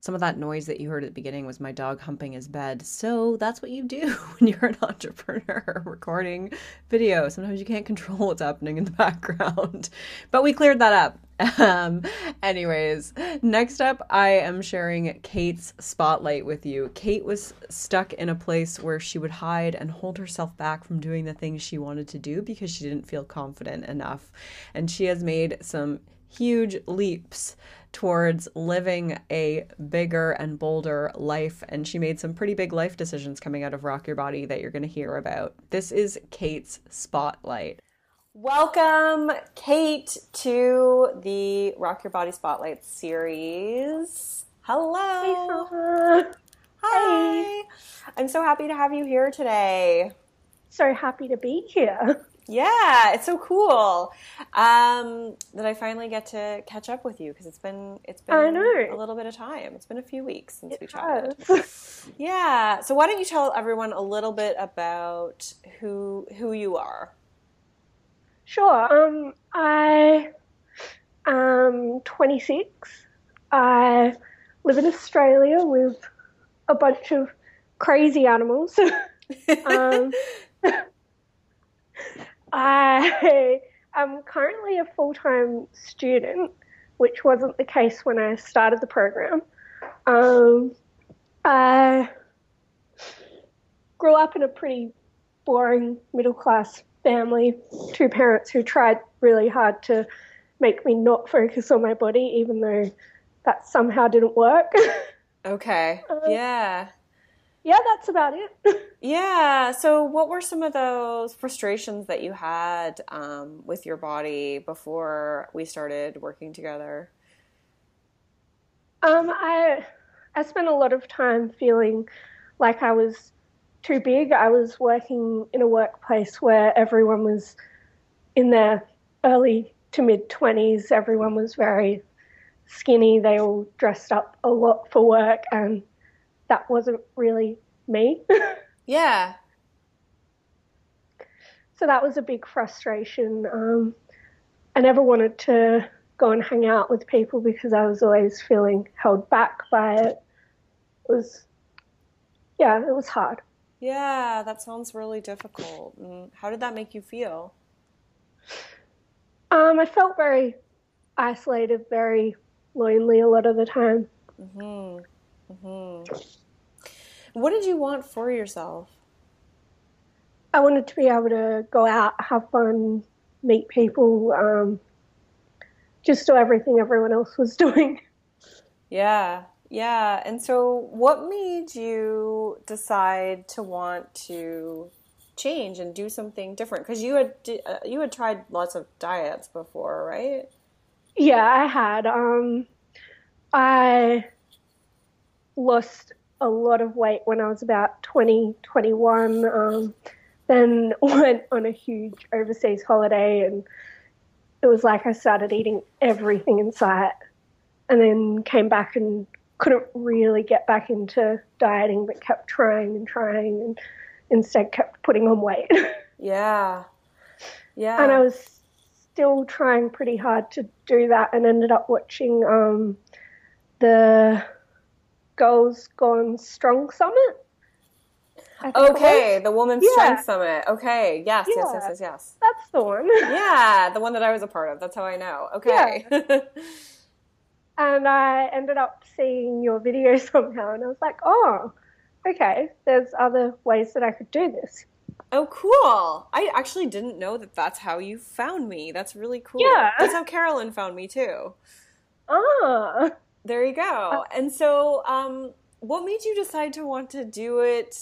some of that noise that you heard at the beginning was my dog humping his bed. So that's what you do when you're an entrepreneur recording video. Sometimes you can't control what's happening in the background. But we cleared that up. Um, anyways, next up, I am sharing Kate's spotlight with you. Kate was stuck in a place where she would hide and hold herself back from doing the things she wanted to do because she didn't feel confident enough. And she has made some huge leaps towards living a bigger and bolder life. And she made some pretty big life decisions coming out of Rock Your Body that you're going to hear about. This is Kate's Spotlight. Welcome, Kate, to the Rock Your Body Spotlight series. Hello. Hey, Hi. I'm so happy to have you here today. So happy to be here. Yeah, it's so cool um, that I finally get to catch up with you because it's been it's been a little bit of time. It's been a few weeks since we It chatted. has. Yeah. So why don't you tell everyone a little bit about who who you are? Sure. Um, I am 26. I live in Australia with a bunch of crazy animals. um, I am currently a full time student, which wasn't the case when I started the program. Um, I grew up in a pretty boring middle class family, two parents who tried really hard to make me not focus on my body, even though that somehow didn't work. okay. Uh, yeah. Yeah, that's about it. Yeah. So, what were some of those frustrations that you had um, with your body before we started working together? Um, I I spent a lot of time feeling like I was too big. I was working in a workplace where everyone was in their early to mid twenties. Everyone was very skinny. They all dressed up a lot for work, and that wasn't really me. Yeah. so that was a big frustration. Um, I never wanted to go and hang out with people because I was always feeling held back by it. It was, yeah, it was hard. Yeah. That sounds really difficult. And how did that make you feel? Um, I felt very isolated, very lonely a lot of the time. Hmm. Hmm. What did you want for yourself? I wanted to be able to go out, have fun, meet people, um, just do everything everyone else was doing. Yeah, yeah. And so, what made you decide to want to change and do something different? Because you had uh, you had tried lots of diets before, right? Yeah, I had. Um, I lost a lot of weight when I was about 20, 21. Um, then went on a huge overseas holiday, and it was like I started eating everything in sight, and then came back and couldn't really get back into dieting, but kept trying and trying, and instead kept putting on weight. Yeah, yeah. and I was still trying pretty hard to do that, and ended up watching um, the Girls Gone Strong Summit. I think it was. Okay, the Women's Yeah. Strength Summit. Okay, yes, yes, yes, yes, yes. That's the one. Yeah, the one that I was a part of. That's how I know. Okay. And I ended up seeing your video somehow, and I was like, oh, okay, there's other ways that I could do this. oh, cool. I actually didn't know that that's how you found me. That's really cool. Yeah. That's how Carolyn found me too. Ah, There you go. And so, um, what made you decide to want to do it,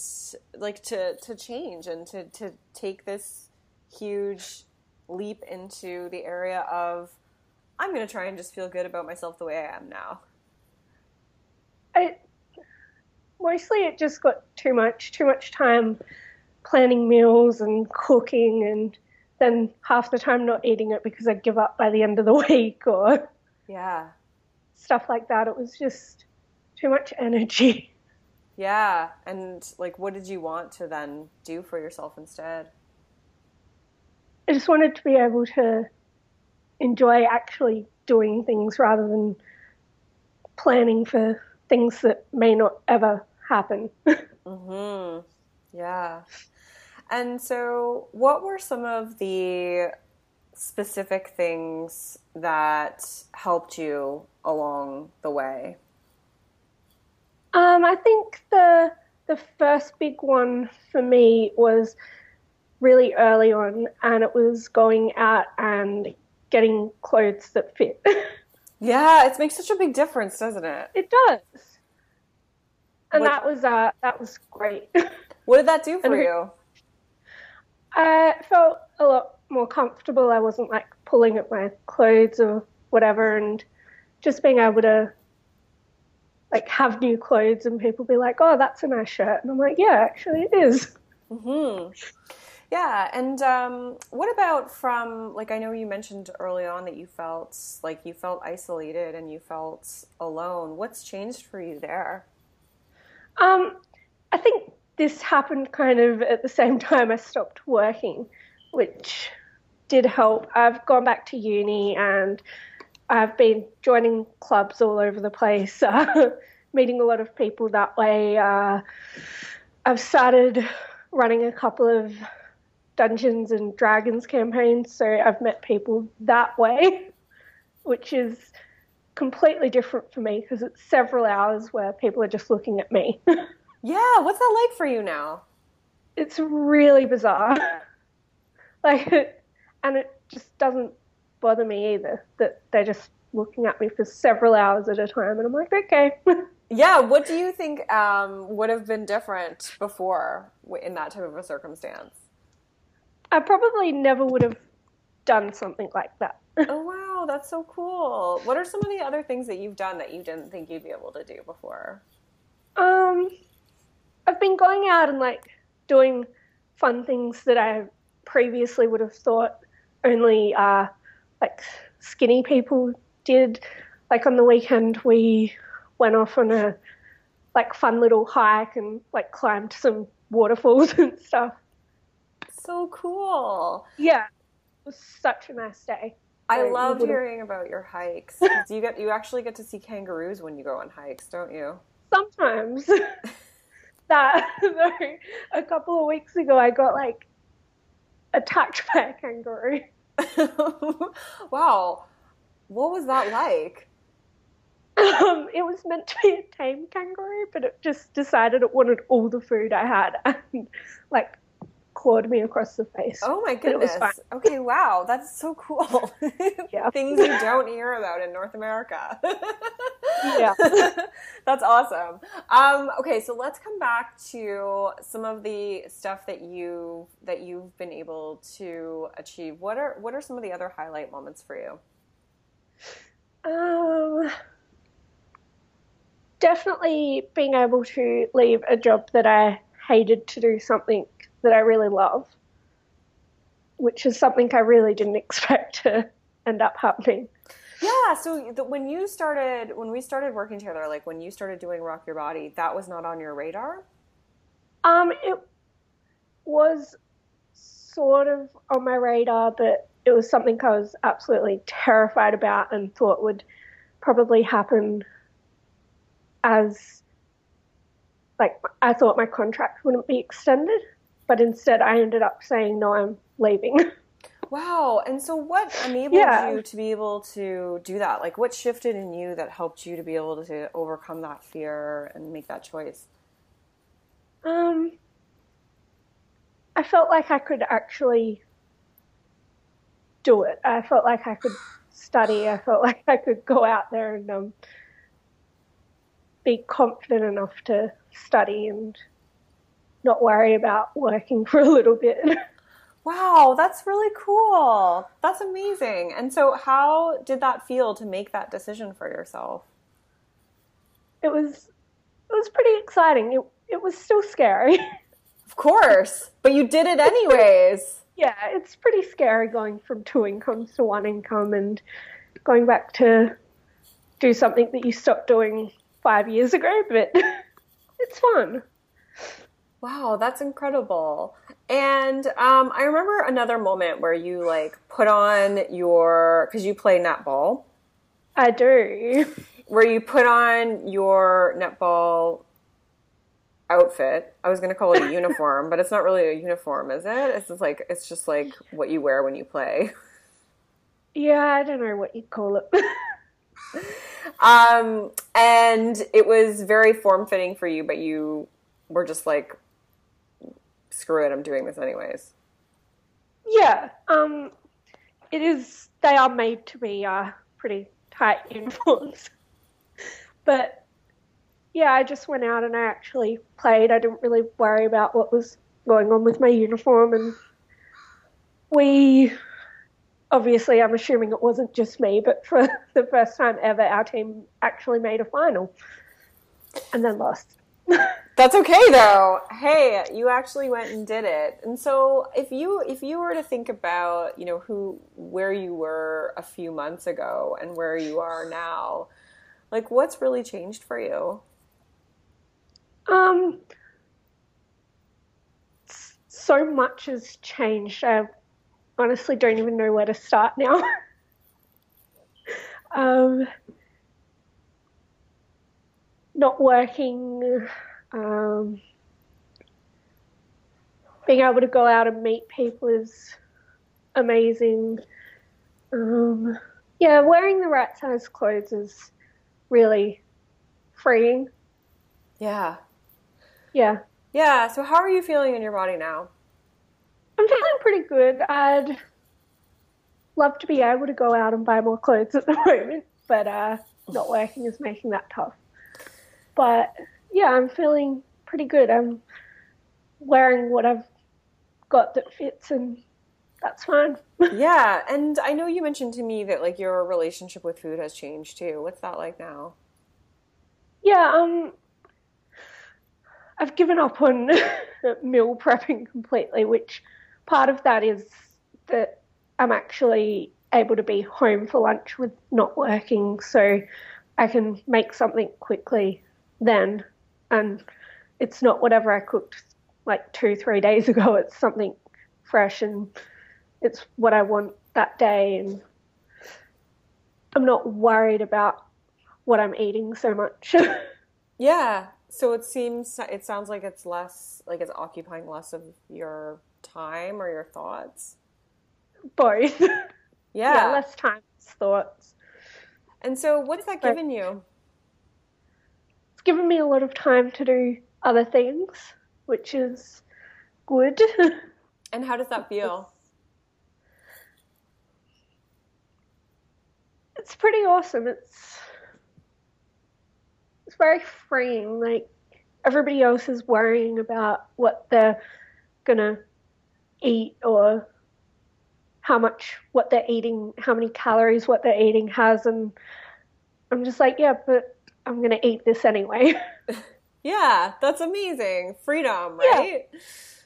like to to change and to to take this huge leap into the area of I'm going to try and just feel good about myself the way I am now. I, mostly it just got too much, too much time planning meals and cooking, and then half the time not eating it because I'd give up by the end of the week or Yeah. Stuff like that. It was just too much energy. Yeah. And like, what did you want to then do for yourself instead? I just wanted to be able to enjoy actually doing things rather than planning for things that may not ever happen. hmm Yeah. And so, what were some of the specific things that helped you along the way? Um, I think the the first big one for me was really early on, and it was going out and getting clothes that fit. Yeah, it makes such a big difference, doesn't it? it does, and What- that was uh, that was great. What did that do for And- you? I felt a lot more comfortable. I wasn't like pulling at my clothes or whatever, and just being able to like have new clothes and people be like, "Oh, that's a nice shirt," and I'm like, "Yeah, actually, it is." Hmm. Yeah, and um, what about from like I know you mentioned early on that you felt like you felt isolated and you felt alone. What's changed for you there? Um, I think this happened kind of at the same time I stopped working, which did help. I've gone back to uni and I've been joining clubs all over the place, uh, meeting a lot of people that way. Uh, I've started running a couple of Dungeons and Dragons campaigns, so I've met people that way, which is completely different for me because it's several hours where people are just looking at me. yeah, what's that like for you now? It's really bizarre. like, and it just doesn't bother me either that they're just looking at me for several hours at a time, and I'm like, okay. yeah, what do you think um, would have been different before in that type of a circumstance? I probably never would have done something like that. oh wow, that's so cool. What are some of the other things that you've done that you didn't think you'd be able to do before? Um, I've been going out and like doing fun things that I previously would have thought only uh, like skinny people did. Like on the weekend, we went off on a like fun little hike and like climbed some waterfalls and stuff. So cool. Yeah, it was such a nice day. I so love hearing about your hikes. you get you actually get to see kangaroos when you go on hikes, don't you? Sometimes. that a couple of weeks ago, I got like attacked by a kangaroo. wow. What was that like? Um, it was meant to be a tame kangaroo, but it just decided it wanted all the food I had and like clawed me across the face. Oh my goodness. Okay, wow. That's so cool. yeah. Things you don't hear about in North America. yeah. That's awesome. Um, okay, so let's come back to some of the stuff that you that you've been able to achieve. What are what are some of the other highlight moments for you? Um definitely being able to leave a job that I hated to do something that I really love, which is something I really didn't expect to end up happening. Yeah, so the, when you started, when we started working together, like when you started doing Rock Your Body, that was not on your radar? Um, it was sort of on my radar, but it was something I was absolutely terrified about and thought would probably happen as like I thought my contract wouldn't be extended but instead I ended up saying, no, I'm leaving. Wow. And so what enabled yeah. you to be able to do that? Like what shifted in you that helped you to be able to overcome that fear and make that choice? Um I felt like I could actually do it. I felt like I could study. I felt like I could go out there and um, be confident enough to study and not worry about working for a little bit. Wow, that's really cool. That's amazing. And so, how did that feel to make that decision for yourself? It was it was pretty exciting. It it was still scary. Of course, but you did it anyways. yeah, it's pretty scary going from two incomes to one income and going back to do something that you stopped doing five years ago, but it's fun. Wow, that's incredible. And um, I remember another moment where you like put on your because you play netball. I do. Where you put on your netball outfit. I was going to call it a uniform, but it's not really a uniform, is it? It's just like it's just like what you wear when you play. Yeah, I don't know what you call it. um, and it was very form fitting for you, but you were just like screw it, I'm doing this anyways. Yeah, um, it is. They are made to be uh, pretty tight uniforms, but yeah, I just went out and I actually played. I didn't really worry about what was going on with my uniform, and we obviously, I'm assuming it wasn't just me, but for the first time ever, our team actually made a final and then lost. That's okay though. Hey, you actually went and did it. And so if you if you were to think about, you know, who where you were a few months ago and where you are now, like what's really changed for you? Um so much has changed. I honestly don't even know where to start now. um not working um, being able to go out and meet people is amazing. Um, yeah, wearing the right size clothes is really freeing. Yeah. Yeah. Yeah. So, how are you feeling in your body now? I'm feeling pretty good. I'd love to be able to go out and buy more clothes at the moment, but uh, not working is making that tough. But yeah, I'm feeling pretty good. I'm wearing what I've got that fits and that's fine. yeah, and I know you mentioned to me that like your relationship with food has changed too. What's that like now? Yeah, um I've given up on meal prepping completely, which part of that is that I'm actually able to be home for lunch with not working, so I can make something quickly then and it's not whatever I cooked like two, three days ago. It's something fresh and it's what I want that day. And I'm not worried about what I'm eating so much. yeah. So it seems, it sounds like it's less, like it's occupying less of your time or your thoughts. Both. Yeah. yeah less time, thoughts. And so what's that given you? Given me a lot of time to do other things, which is good. and how does that feel? It's pretty awesome. It's it's very freeing. Like everybody else is worrying about what they're gonna eat or how much what they're eating, how many calories what they're eating has, and I'm just like, yeah, but I'm gonna eat this anyway. yeah, that's amazing. Freedom, right?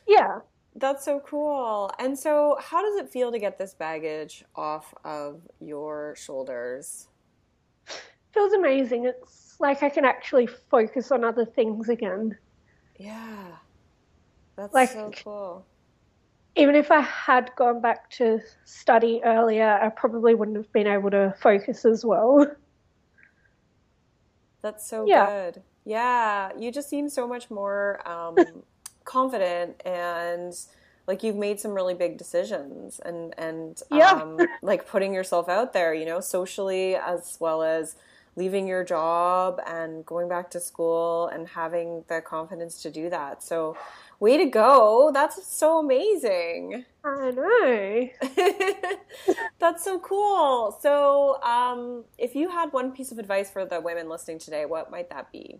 Yeah. yeah. That's so cool. And so, how does it feel to get this baggage off of your shoulders? Feels amazing. It's like I can actually focus on other things again. Yeah. That's like, so cool. Even if I had gone back to study earlier, I probably wouldn't have been able to focus as well. That's so yeah. good. Yeah, you just seem so much more um, confident and like you've made some really big decisions and and yeah. um, like putting yourself out there, you know, socially as well as leaving your job and going back to school and having the confidence to do that. So Way to go. That's so amazing. I know. That's so cool. So, um, if you had one piece of advice for the women listening today, what might that be?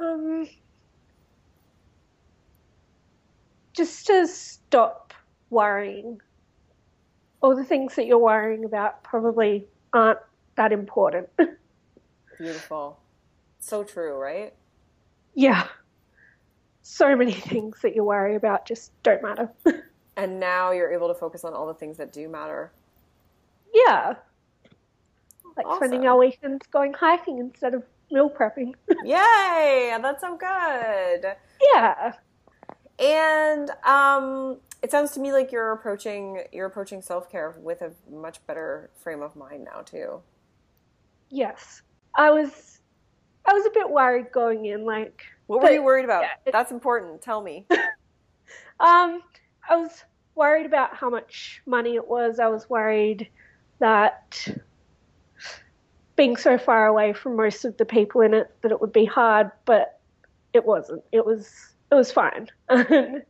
Um, just to stop worrying. All the things that you're worrying about probably aren't that important. Beautiful. So true, right? Yeah so many things that you worry about just don't matter. and now you're able to focus on all the things that do matter. Yeah. Like awesome. spending our weekends going hiking instead of meal prepping. Yay! That's so good. Yeah. And um, it sounds to me like you're approaching you're approaching self care with a much better frame of mind now too. Yes, I was. I was a bit worried going in, like what were you worried about? Yeah, That's important. Tell me. um, I was worried about how much money it was. I was worried that being so far away from most of the people in it that it would be hard, but it wasn't. It was it was fine.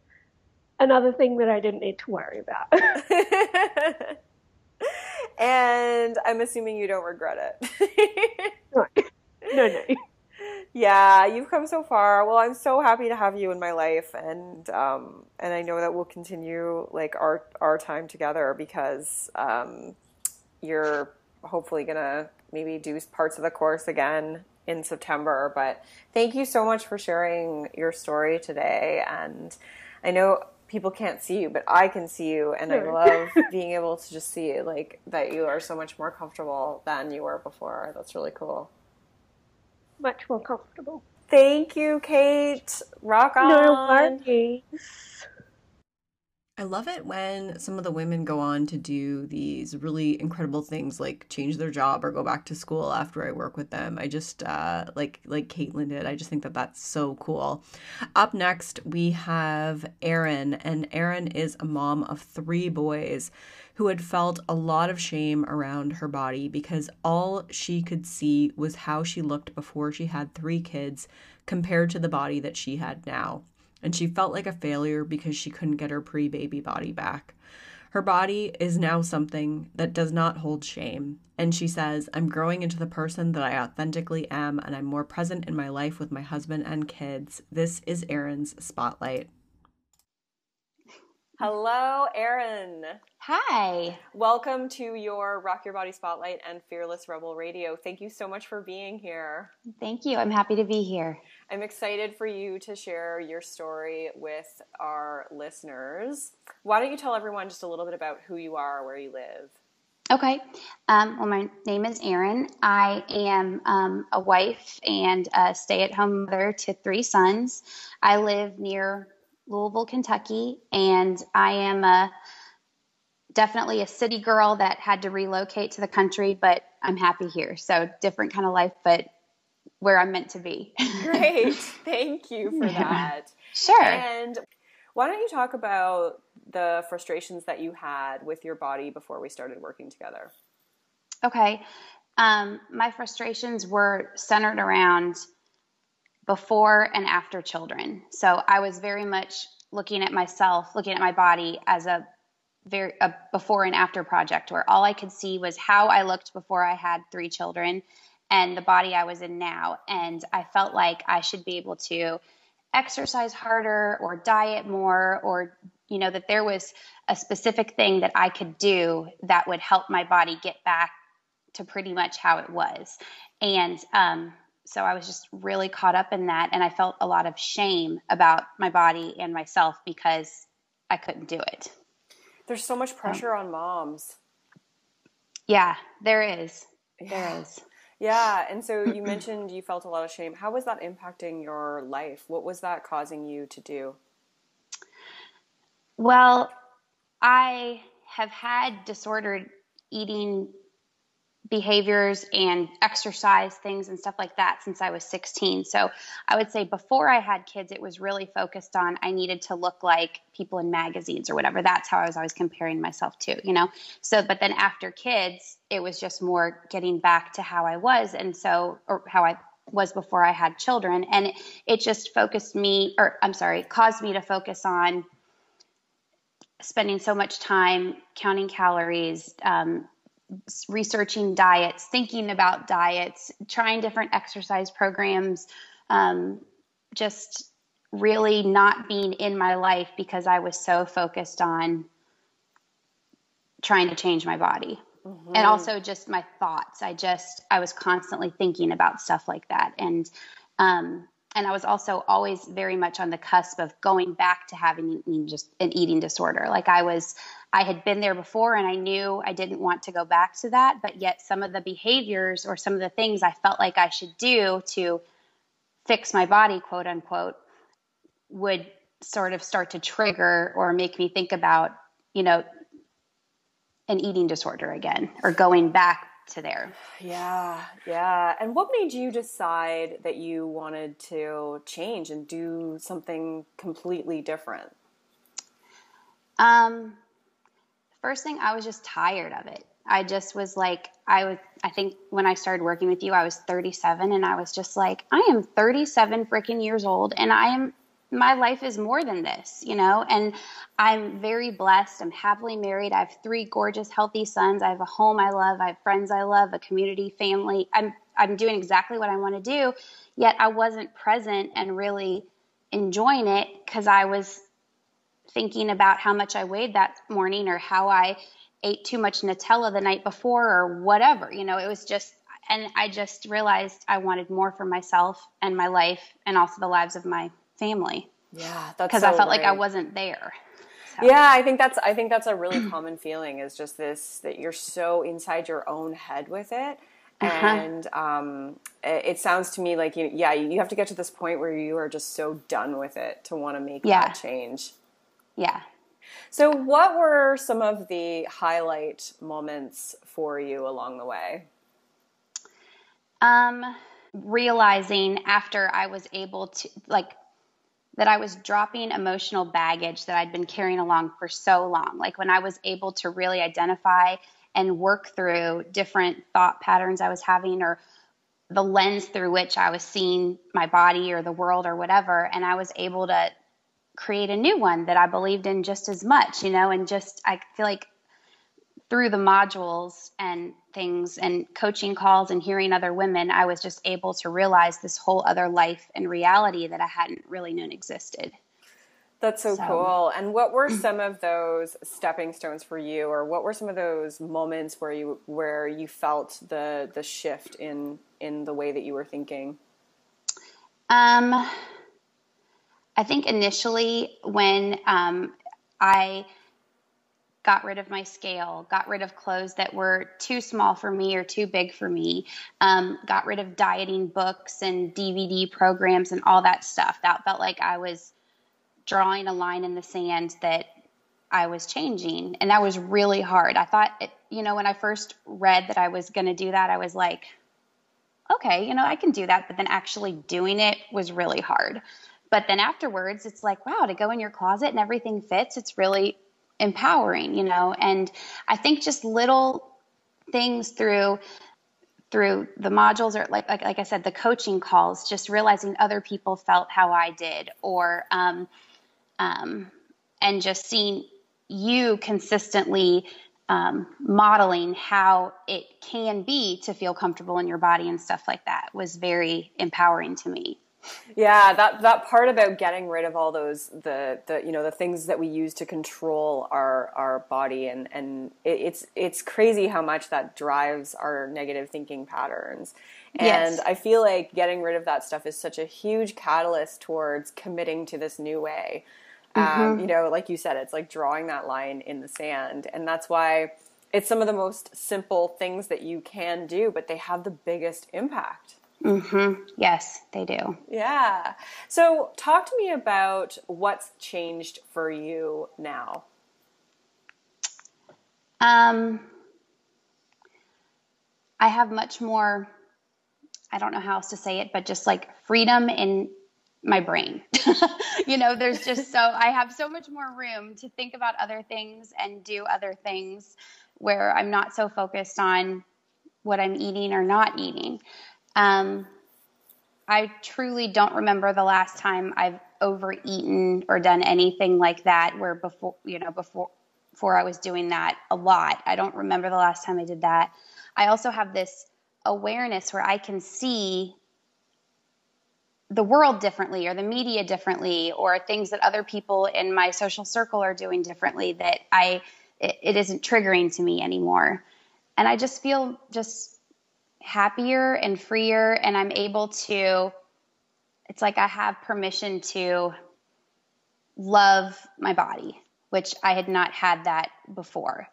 Another thing that I didn't need to worry about. and I'm assuming you don't regret it. no, no. no. Yeah, you've come so far. Well, I'm so happy to have you in my life, and um, and I know that we'll continue like our our time together because um, you're hopefully gonna maybe do parts of the course again in September. But thank you so much for sharing your story today. And I know people can't see you, but I can see you, and I love being able to just see like that you are so much more comfortable than you were before. That's really cool much more comfortable. Thank you, Kate. Rock on. No worries. I love it when some of the women go on to do these really incredible things like change their job or go back to school after I work with them. I just uh, like like Caitlin did. I just think that that's so cool. Up next, we have Erin, and Erin is a mom of three boys who had felt a lot of shame around her body because all she could see was how she looked before she had three kids compared to the body that she had now. And she felt like a failure because she couldn't get her pre baby body back. Her body is now something that does not hold shame. And she says, I'm growing into the person that I authentically am, and I'm more present in my life with my husband and kids. This is Erin's Spotlight. Hello, Erin. Hi. Welcome to your Rock Your Body Spotlight and Fearless Rebel Radio. Thank you so much for being here. Thank you. I'm happy to be here. I'm excited for you to share your story with our listeners. Why don't you tell everyone just a little bit about who you are, where you live? Okay. Um, well, my name is Erin. I am um, a wife and a stay at home mother to three sons. I live near Louisville, Kentucky, and I am a definitely a city girl that had to relocate to the country, but I'm happy here. So different kind of life, but where I'm meant to be. Great. Thank you for that. Sure. And why don't you talk about the frustrations that you had with your body before we started working together? Okay. Um, my frustrations were centered around before and after children. So I was very much looking at myself, looking at my body as a very a before and after project where all I could see was how I looked before I had three children and the body I was in now and I felt like I should be able to exercise harder or diet more or you know that there was a specific thing that I could do that would help my body get back to pretty much how it was and um, so I was just really caught up in that. And I felt a lot of shame about my body and myself because I couldn't do it. There's so much pressure um, on moms. Yeah, there is. Yeah. There is. Yeah. And so you mentioned you felt a lot of shame. How was that impacting your life? What was that causing you to do? Well, I have had disordered eating behaviors and exercise things and stuff like that since I was 16. So I would say before I had kids, it was really focused on I needed to look like people in magazines or whatever. That's how I was always comparing myself to, you know? So, but then after kids, it was just more getting back to how I was. And so, or how I was before I had children. And it, just focused me, or I'm sorry, caused me to focus on spending so much time counting calories, um, researching diets, thinking about diets, trying different exercise programs, um, just really not being in my life because I was so focused on trying to change my body. Mm-hmm. And also just my thoughts. I just I was constantly thinking about stuff like that. And um, and I was also always very much on the cusp of going back to having just an eating disorder. Like I was, I had been there before, and I knew I didn't want to go back to that. But yet, some of the behaviors or some of the things I felt like I should do to fix my body, quote unquote, would sort of start to trigger or make me think about, you know, an eating disorder again or going back to there. Yeah, yeah. And what made you decide that you wanted to change and do something completely different? Um, first thing, I was just tired of it. I just was like, I was, I think when I started working with you, I was 37 and I was just like, I am 37 freaking years old and I am my life is more than this, you know, and I'm very blessed. I'm happily married. I have three gorgeous, healthy sons. I have a home I love. I have friends I love, a community, family. I'm I'm doing exactly what I want to do, yet I wasn't present and really enjoying it because I was thinking about how much I weighed that morning or how I ate too much Nutella the night before or whatever. You know, it was just, and I just realized I wanted more for myself and my life and also the lives of my family. Yeah, that's because so I felt right. like I wasn't there. So. Yeah, I think that's I think that's a really common feeling is just this that you're so inside your own head with it. Uh-huh. And um, it, it, sounds to me like you, yeah, you have to get to this point where you are just so done with it to want to make yeah. that change. Yeah. So, what were some of the highlight moments for you along the way? Um, realizing after I was able to, like, that I was dropping emotional baggage that I'd been carrying along for so long. Like, when I was able to really identify and work through different thought patterns I was having or the lens through which I was seeing my body or the world or whatever, and I was able to create a new one that I believed in just as much, you know, and just I feel like through the modules and things and coaching calls and hearing other women, I was just able to realize this whole other life and reality that I hadn't really known existed. That's so, so, cool. And what were some of those stepping stones for you or what were some of those moments where you where you felt the the shift in in the way that you were thinking? Um I think initially when um, I got rid of my scale, got rid of clothes that were too small for me or too big for me, um, got rid of dieting books and DVD programs and all that stuff. That felt like I was drawing a line in the sand that I was changing. And that was really hard. I thought, it, you know, when I first read that I was going to do that, I was like, okay, you know, I can do that. But then actually doing it was really hard. But then afterwards, it's like, wow, to go in your closet and everything fits, it's really empowering, you know? And I think just little things through through the modules or like, like like I said, the coaching calls, just realizing other people felt how I did, or um, um, and just seeing you consistently um, modeling how it can be to feel comfortable in your body and stuff like that was very empowering to me yeah that that part about getting rid of all those the the you know the things that we use to control our our body and and it, it's it's crazy how much that drives our negative thinking patterns and yes. i feel like getting rid of that stuff is such a huge catalyst towards committing to this new way um, mm-hmm. um, you know like you said it's like drawing that line in the sand and that's why it's some of the most simple things that you can do but they have the biggest impact Mm-hmm. Yes, they do. Yeah. So, talk to me about what's changed for you now. Um, I have much more. I don't know how else to say it, but just like freedom in my brain. you know, there's just so I have so much more room to think about other things and do other things where I'm not so focused on what I'm eating or not eating. Um, I truly don't remember the last time I've overeaten or done anything like that. Where before, you know, before before I was doing that a lot. I don't remember the last time I did that. I also have this awareness where I can see the world differently or the media differently or things that other people in my social circle are doing differently that I it, it isn't triggering to me anymore. And I just feel just happier and freer and I'm able to it's like I have permission to love my body, which I had not had that before.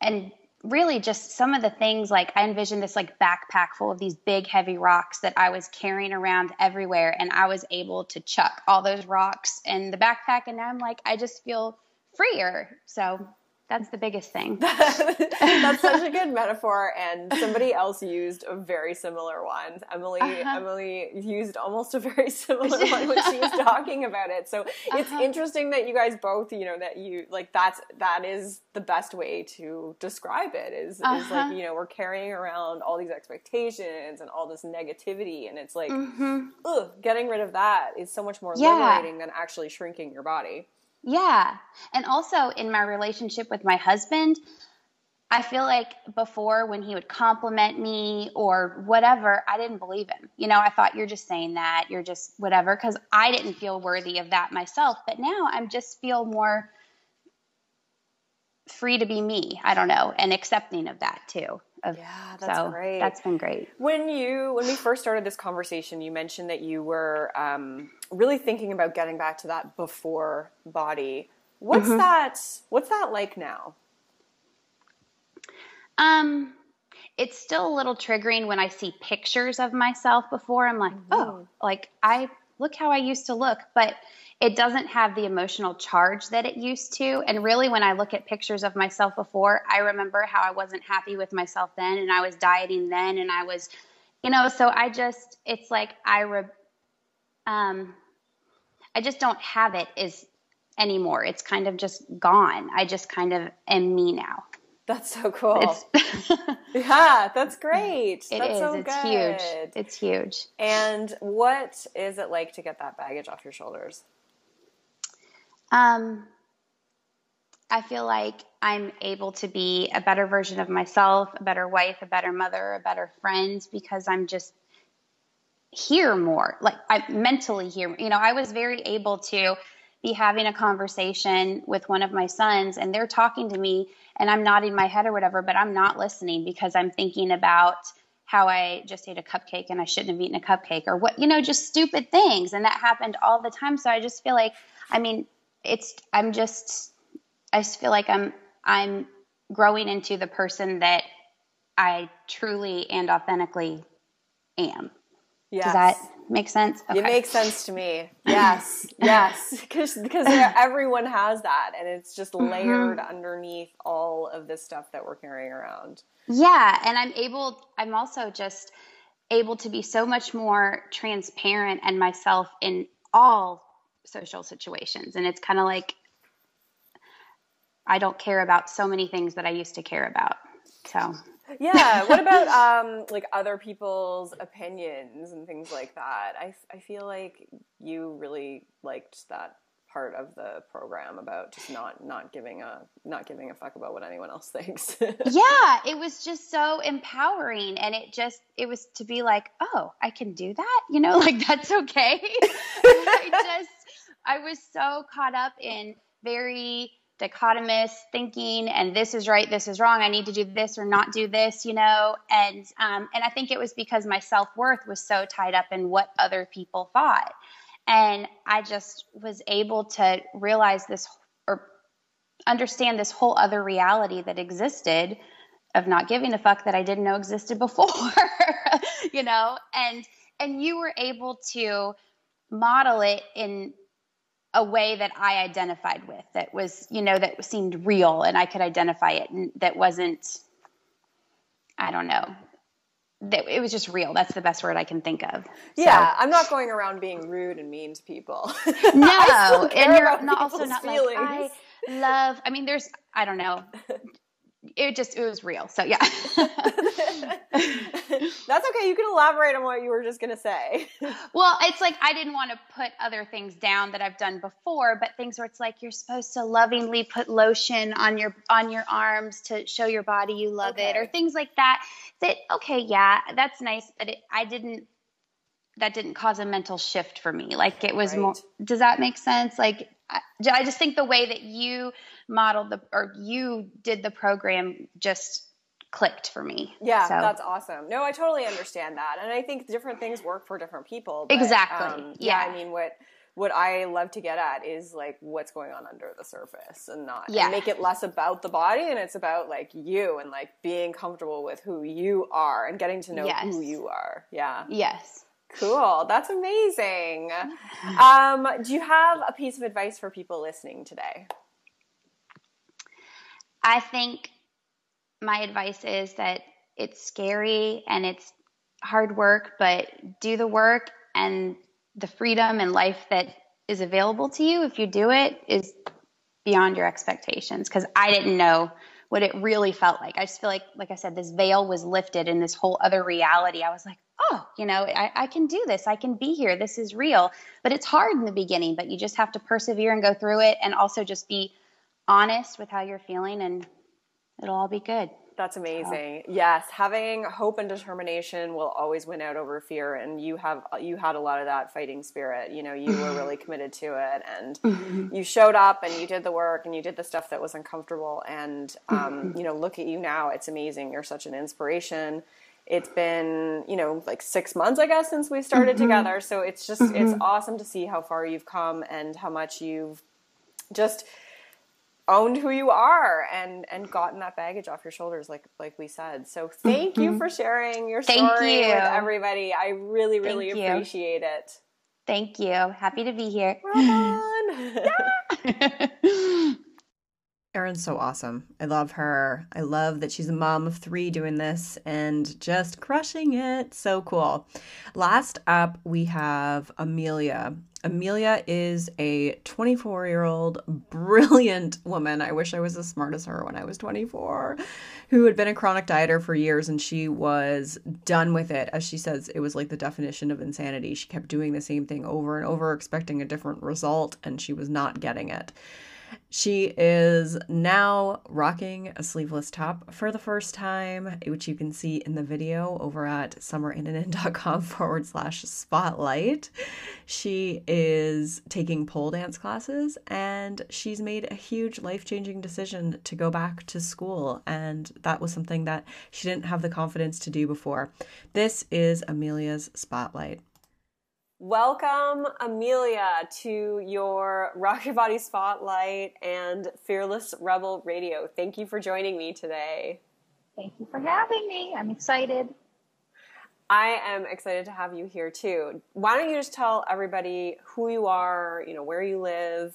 And really just some of the things like I envisioned this like backpack full of these big heavy rocks that I was carrying around everywhere and I was able to chuck all those rocks in the backpack and now I'm like I just feel freer. So that's the biggest thing. That's such a good metaphor, and somebody else used a very similar one. Emily, uh-huh. Emily used almost a very similar one when she was talking about it. So uh-huh. it's interesting that you guys both, you know, that you like that's that is the best way to describe it. Is uh-huh. is like uh-huh. you know we're carrying around all these expectations and all this negativity, and it's like, mm-hmm. ugh, getting rid of that is so much more yeah. liberating than actually shrinking your body. Yeah. And also in my relationship with my husband, I feel like before when he would compliment me or whatever, I didn't believe him. You know, I thought you're just saying that, you're just whatever, because I didn't feel worthy of that myself. But now I'm just feel more free to be me. I don't know, and accepting of that too. Of, yeah, that's so great. That's been great. When you when we first started this conversation, you mentioned that you were um, really thinking about getting back to that before body. What's mm-hmm. that? What's that like now? Um, it's still a little triggering when I see pictures of myself before. I'm like, mm-hmm. oh, like I look how I used to look, but it doesn't have the emotional charge that it used to. And really, when I look at pictures of myself before, I remember how I wasn't happy with myself then, and I was dieting then, and I was, you know, so I just, it's like I, re, um, I just don't have it as anymore. It's kind of just gone. I just kind of am me now. That's so cool. yeah, that's great. It that's is. So it's good. huge. It's huge. And what is it like to get that baggage off your shoulders? Um, I feel like I'm able to be a better version of myself, a better wife, a better mother, a better friend because I'm just here more. Like I'm mentally here. You know, I was very able to be having a conversation with one of my sons and they're talking to me and I'm nodding my head or whatever, but I'm not listening because I'm thinking about how I just ate a cupcake and I shouldn't have eaten a cupcake or what, you know, just stupid things. And that happened all the time. So I just feel like, I mean, it's, I'm just, I just feel like I'm, I'm growing into the person that I truly and authentically am. Yes. Does that make sense? Okay. It makes sense to me. Yes, yes, because because everyone has that, and it's just mm-hmm. layered mm-hmm. underneath all of this stuff that we're carrying around. Yeah, and I'm able. I'm also just able to be so much more transparent and myself in all social situations, and it's kind of like I don't care about so many things that I used to care about. So. Yeah what about um like other people's opinions and things like that? I, I feel like you really liked that part of the program about just not not giving a not giving a fuck about what anyone else thinks. Yeah it was just so empowering and it just it was to be like oh i can do that? You know like that's okay. I just i was so caught up in very dichotomous thinking and this is right this is wrong i need to do this or not do this you know? And um, and i think it was because my self-worth was so tied up in what other people thought. And i just was able to realize this or understand this whole other reality that existed of not giving a fuck that i didn't know existed before you know? And and you were able to model it in a way that I identified with that was, you know, that seemed real and I could identify it and that wasn't, I don't know, that it was just real. That's the best word I can think of. Yeah, so. I'm not going around being rude and mean to people. No, and you're not also not feelings. like I love. I mean, there's I don't know it just it was real so yeah that's okay you can elaborate on what you were just going to say well it's like i didn't want to put other things down that i've done before but things where it's like you're supposed to lovingly put lotion on your on your arms to show your body you love okay. it or things like that that okay yeah that's nice but it, i didn't that didn't cause a mental shift for me like it was right. more does that make sense like I, I just think the way that you modeled the or you did the program just clicked for me. Yeah, so. that's awesome. No, I totally understand that, and I think different things work for different people. But, exactly. Um, yeah. yeah, I mean what what I love to get at is like what's going on under the surface and not yeah. and make it less about the body and it's about like you and like being comfortable with who you are and getting to know yes. who you are. Yeah. Yes. Cool. That's amazing. Um, do you have a piece of advice for people listening today? I think my advice is that it's scary and it's hard work, but do the work and the freedom and life that is available to you if you do it is beyond your expectations because I didn't know what it really felt like. I just feel like, like I said, this veil was lifted in this whole other reality. I was like, oh, you know, I, I, can do this. I can be here. This is real. But it's hard in the beginning, but you just have to persevere and go through it and also just be honest with how you're feeling and it'll all be good. That's amazing. Yes, having hope and determination will always win out over fear, and you have you had a lot of that fighting spirit. You know, you were really committed to it, and mm-hmm. you showed up and you did the work and you did the stuff that was uncomfortable. And um, mm-hmm. you know, look at you now; it's amazing. You're such an inspiration. It's been you know like six months, I guess, since we started mm-hmm. together. So it's just it's mm-hmm. awesome to see how far you've come and how much you've just owned who you are and and gotten that baggage off your shoulders like like we said so thank mm-hmm. you for sharing your story thank you. with everybody i really really thank appreciate you. it thank you happy to be here Erin's so awesome. I love her. I love that she's a mom of three doing this and just crushing it. So cool. Last up, we have Amelia. Amelia is a 24 year old brilliant woman. I wish I was as smart as her when I was 24, who had been a chronic dieter for years and she was done with it. As she says, it was like the definition of insanity. She kept doing the same thing over and over, expecting a different result, and she was not getting it. She is now rocking a sleeveless top for the first time, which you can see in the video over at summerinnanen.com forward slash spotlight. She is taking pole dance classes and she's made a huge life changing decision to go back to school. And that was something that she didn't have the confidence to do before. This is Amelia's Spotlight. Welcome, Amelia, to your Rock Your Body Spotlight and Fearless Rebel Radio. Thank you for joining me today. Thank you for having me. I'm excited. I am excited to have you here too. Why don't you just tell everybody who you are, you know, where you live?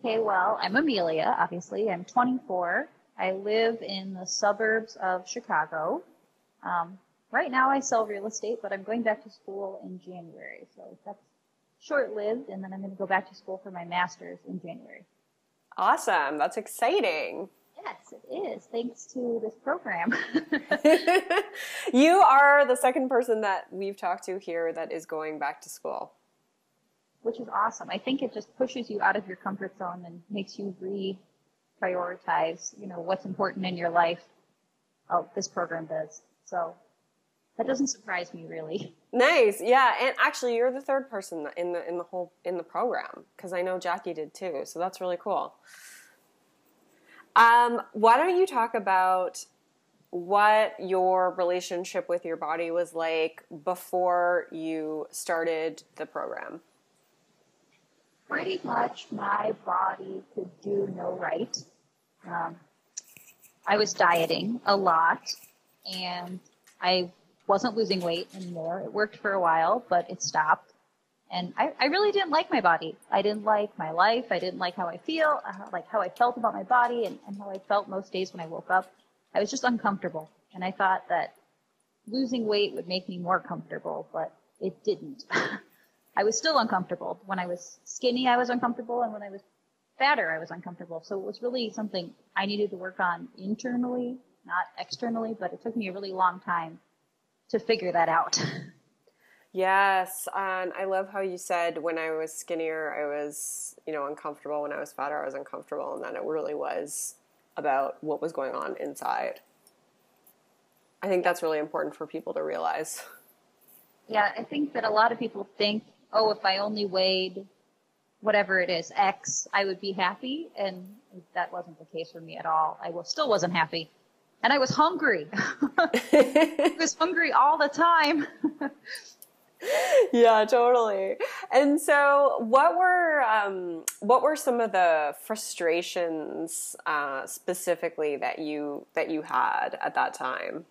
Okay, well, I'm Amelia, obviously. I'm 24. I live in the suburbs of Chicago. Um, right now I sell real estate, but I'm going back to school in January. So that's short lived. And then I'm going to go back to school for my master's in January. Awesome. That's exciting. Yes, it is. Thanks to this program. you are the second person that we've talked to here that is going back to school. Which is awesome. I think it just pushes you out of your comfort zone and makes you re-prioritize, you know, what's important in your life. Oh, this program does. So that doesn't surprise me really. Nice, yeah, and actually, you're the third person in the in the whole in the program because I know Jackie did too, so that's really cool. Um, why don't you talk about what your relationship with your body was like before you started the program? Pretty much, my body could do no right. Um, I was dieting a lot, and I wasn't losing weight anymore. It worked for a while, but it stopped. And I, I really didn't like my body. I didn't like my life. I didn't like how I feel, uh, like how I felt about my body and, and how I felt most days when I woke up. I was just uncomfortable. And I thought that losing weight would make me more comfortable, but it didn't. I was still uncomfortable. When I was skinny, I was uncomfortable. And when I was fatter, I was uncomfortable. So it was really something I needed to work on internally, not externally, but it took me a really long time to figure that out. Yes, and I love how you said when I was skinnier, I was, you know, uncomfortable. When I was fatter, I was uncomfortable, and then it really was about what was going on inside. I think that's really important for people to realize. Yeah, I think that a lot of people think, oh, if I only weighed whatever it is, X, I would be happy. And that wasn't the case for me at all. I was, still wasn't happy and I was hungry. I was hungry all the time. yeah, totally. And so, what were um, what were some of the frustrations uh, specifically that you that you had at that time?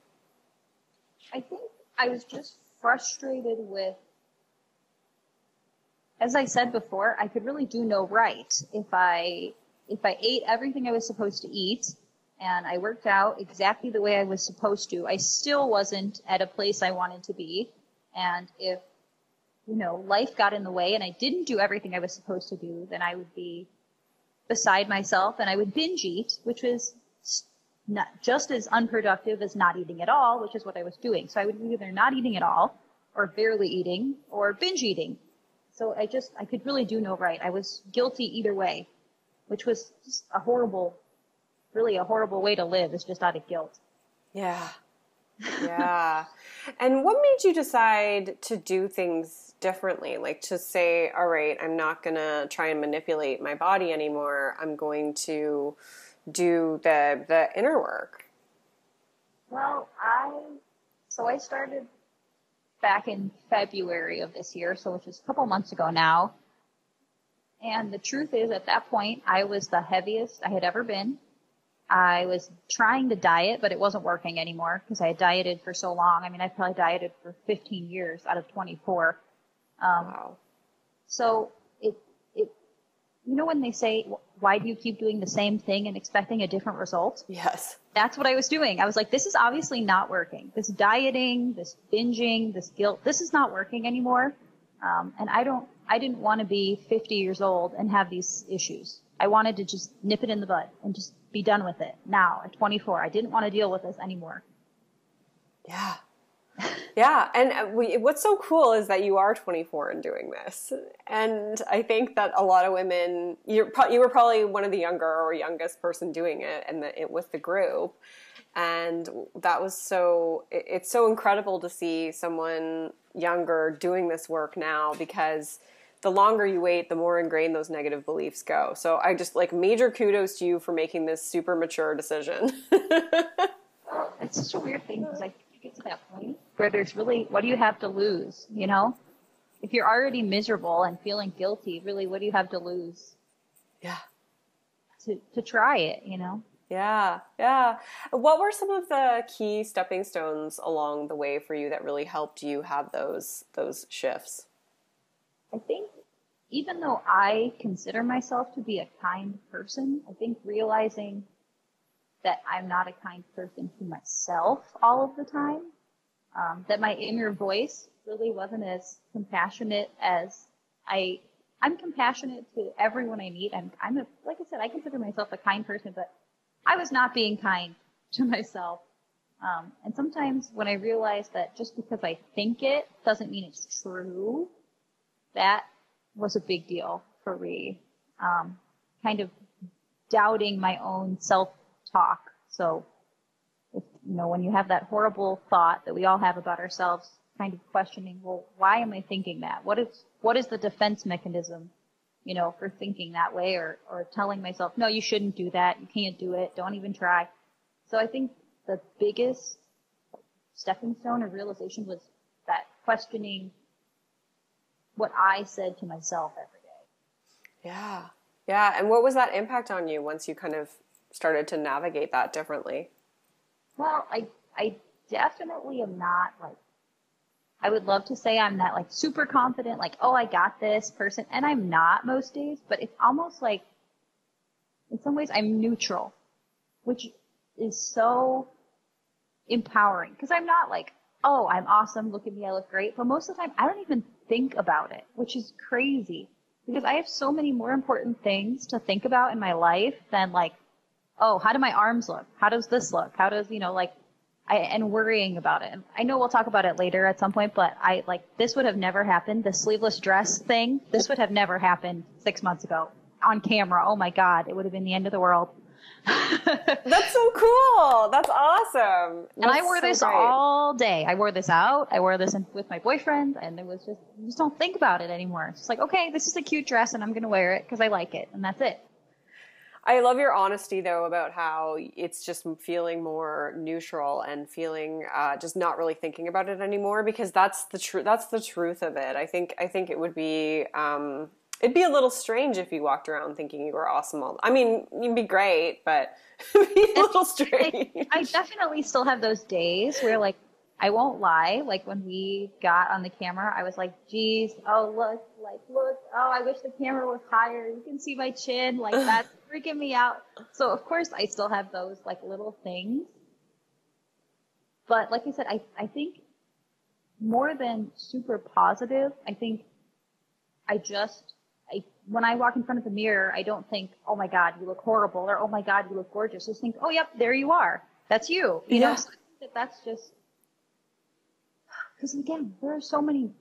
I think I was just frustrated with, as I said before, I could really do no right if I if I ate everything I was supposed to eat and I worked out exactly the way I was supposed to. I still wasn't at a place I wanted to be. And if, you know, life got in the way and I didn't do everything I was supposed to do, then I would be beside myself and I would binge eat, which was not just as unproductive as not eating at all, which is what I was doing. So I would be either not eating at all or barely eating or binge eating. So I just, I could really do no right. I was guilty either way, which was just a horrible really a horrible way to live. It's just out of guilt. Yeah. Yeah. and what made you decide to do things differently? Like to say, all right, I'm not going to try and manipulate my body anymore. I'm going to do the the inner work. Well, I so I started back in February of this year, so which is a couple months ago now. And the truth is, at that point, I was the heaviest I had ever been. I was trying to diet, but it wasn't working anymore because I had dieted for so long. I mean, I probably dieted for 15 years out of 24. Um, wow. So it, it, you know, when they say, why do you keep doing the same thing and expecting a different result? Yes. That's what I was doing. I was like, this is obviously not working. This dieting, this binging, this guilt, this is not working anymore. Um, and I don't, I didn't want to be 50 years old and have these issues. I wanted to just nip it in the bud and just be done with it now at 24. I didn't want to deal with this anymore. Yeah. Yeah, and uh, we, what's so cool is that you are 24 and doing this, and I think that a lot of women, you you were probably one of the younger or youngest person doing it, and it with the group, and that was so. It, it's so incredible to see someone younger doing this work now because the longer you wait, the more ingrained those negative beliefs go. So I just like major kudos to you for making this super mature decision. it's such a weird thing because I get to that point where there's really, what do you have to lose? You know, if you're already miserable and feeling guilty, really, what do you have to lose? Yeah. To to try it, you know. Yeah, yeah. What were some of the key stepping stones along the way for you that really helped you have those those shifts? I think even though I consider myself to be a kind person, I think realizing that I'm not a kind person to myself all of the time, um, that my inner voice really wasn't as compassionate as I. I'm compassionate to everyone I meet. I'm, I'm a, like I said, I consider myself a kind person, but I was not being kind to myself. Um, and sometimes when I realize that just because I think it doesn't mean it's true, that was a big deal for me. Um, kind of doubting my own self talk. So, if, you know, when you have that horrible thought that we all have about ourselves, kind of questioning, well, why am I thinking that? What is, what is the defense mechanism, you know, for thinking that way or, or telling myself, no, you shouldn't do that. You can't do it. Don't even try. So I think the biggest stepping stone or realization was that questioning what I said to myself every day. Yeah. Yeah. And what was that impact on you once you kind of started to navigate that differently? Well, I I definitely am not like I would love to say I'm that like super confident, like, oh I got this person and I'm not most days, but it's almost like in some ways I'm neutral, which is so empowering because I'm not like, oh, I'm awesome, look at me, I look great. But most of the time I don't even think about it, which is crazy because I have so many more important things to think about in my life than like, oh, how do my arms look? How does this look? How does, you know, like, I, and worrying about it. I know we'll talk about it later at some point, but I like this would have never happened. The sleeveless dress thing, this would have never happened six months ago on camera. Oh my God, it would have been the end of the world. That's so cool. That's awesome. That's and I wore so this great. all day. I wore this out. I wore this in, with my boyfriend, and it was just you just don't think about it anymore. It's just like okay, this is a cute dress, and I'm gonna wear it because I like it, and that's it. I love your honesty though about how it's just feeling more neutral and feeling uh, just not really thinking about it anymore because that's the truth. That's the truth of it. I think I think it would be um, It'd be a little strange if you walked around thinking you were awesome all. I mean, you'd be great, but it'd be a little strange. I, I definitely still have those days where, like, I won't lie. Like when we got on the camera, I was like, "Geez, oh look, like look, oh I wish the camera was higher. You can see my chin. Like that's freaking me out." So of course I still have those like little things. But like I said, I I think more than super positive, I think I just when I walk in front of the mirror, I don't think, oh my God, you look horrible, or oh my God, you look gorgeous. I just think, oh, yep, there you are. That's you. You yeah. know, so that that's just, because again, there are so many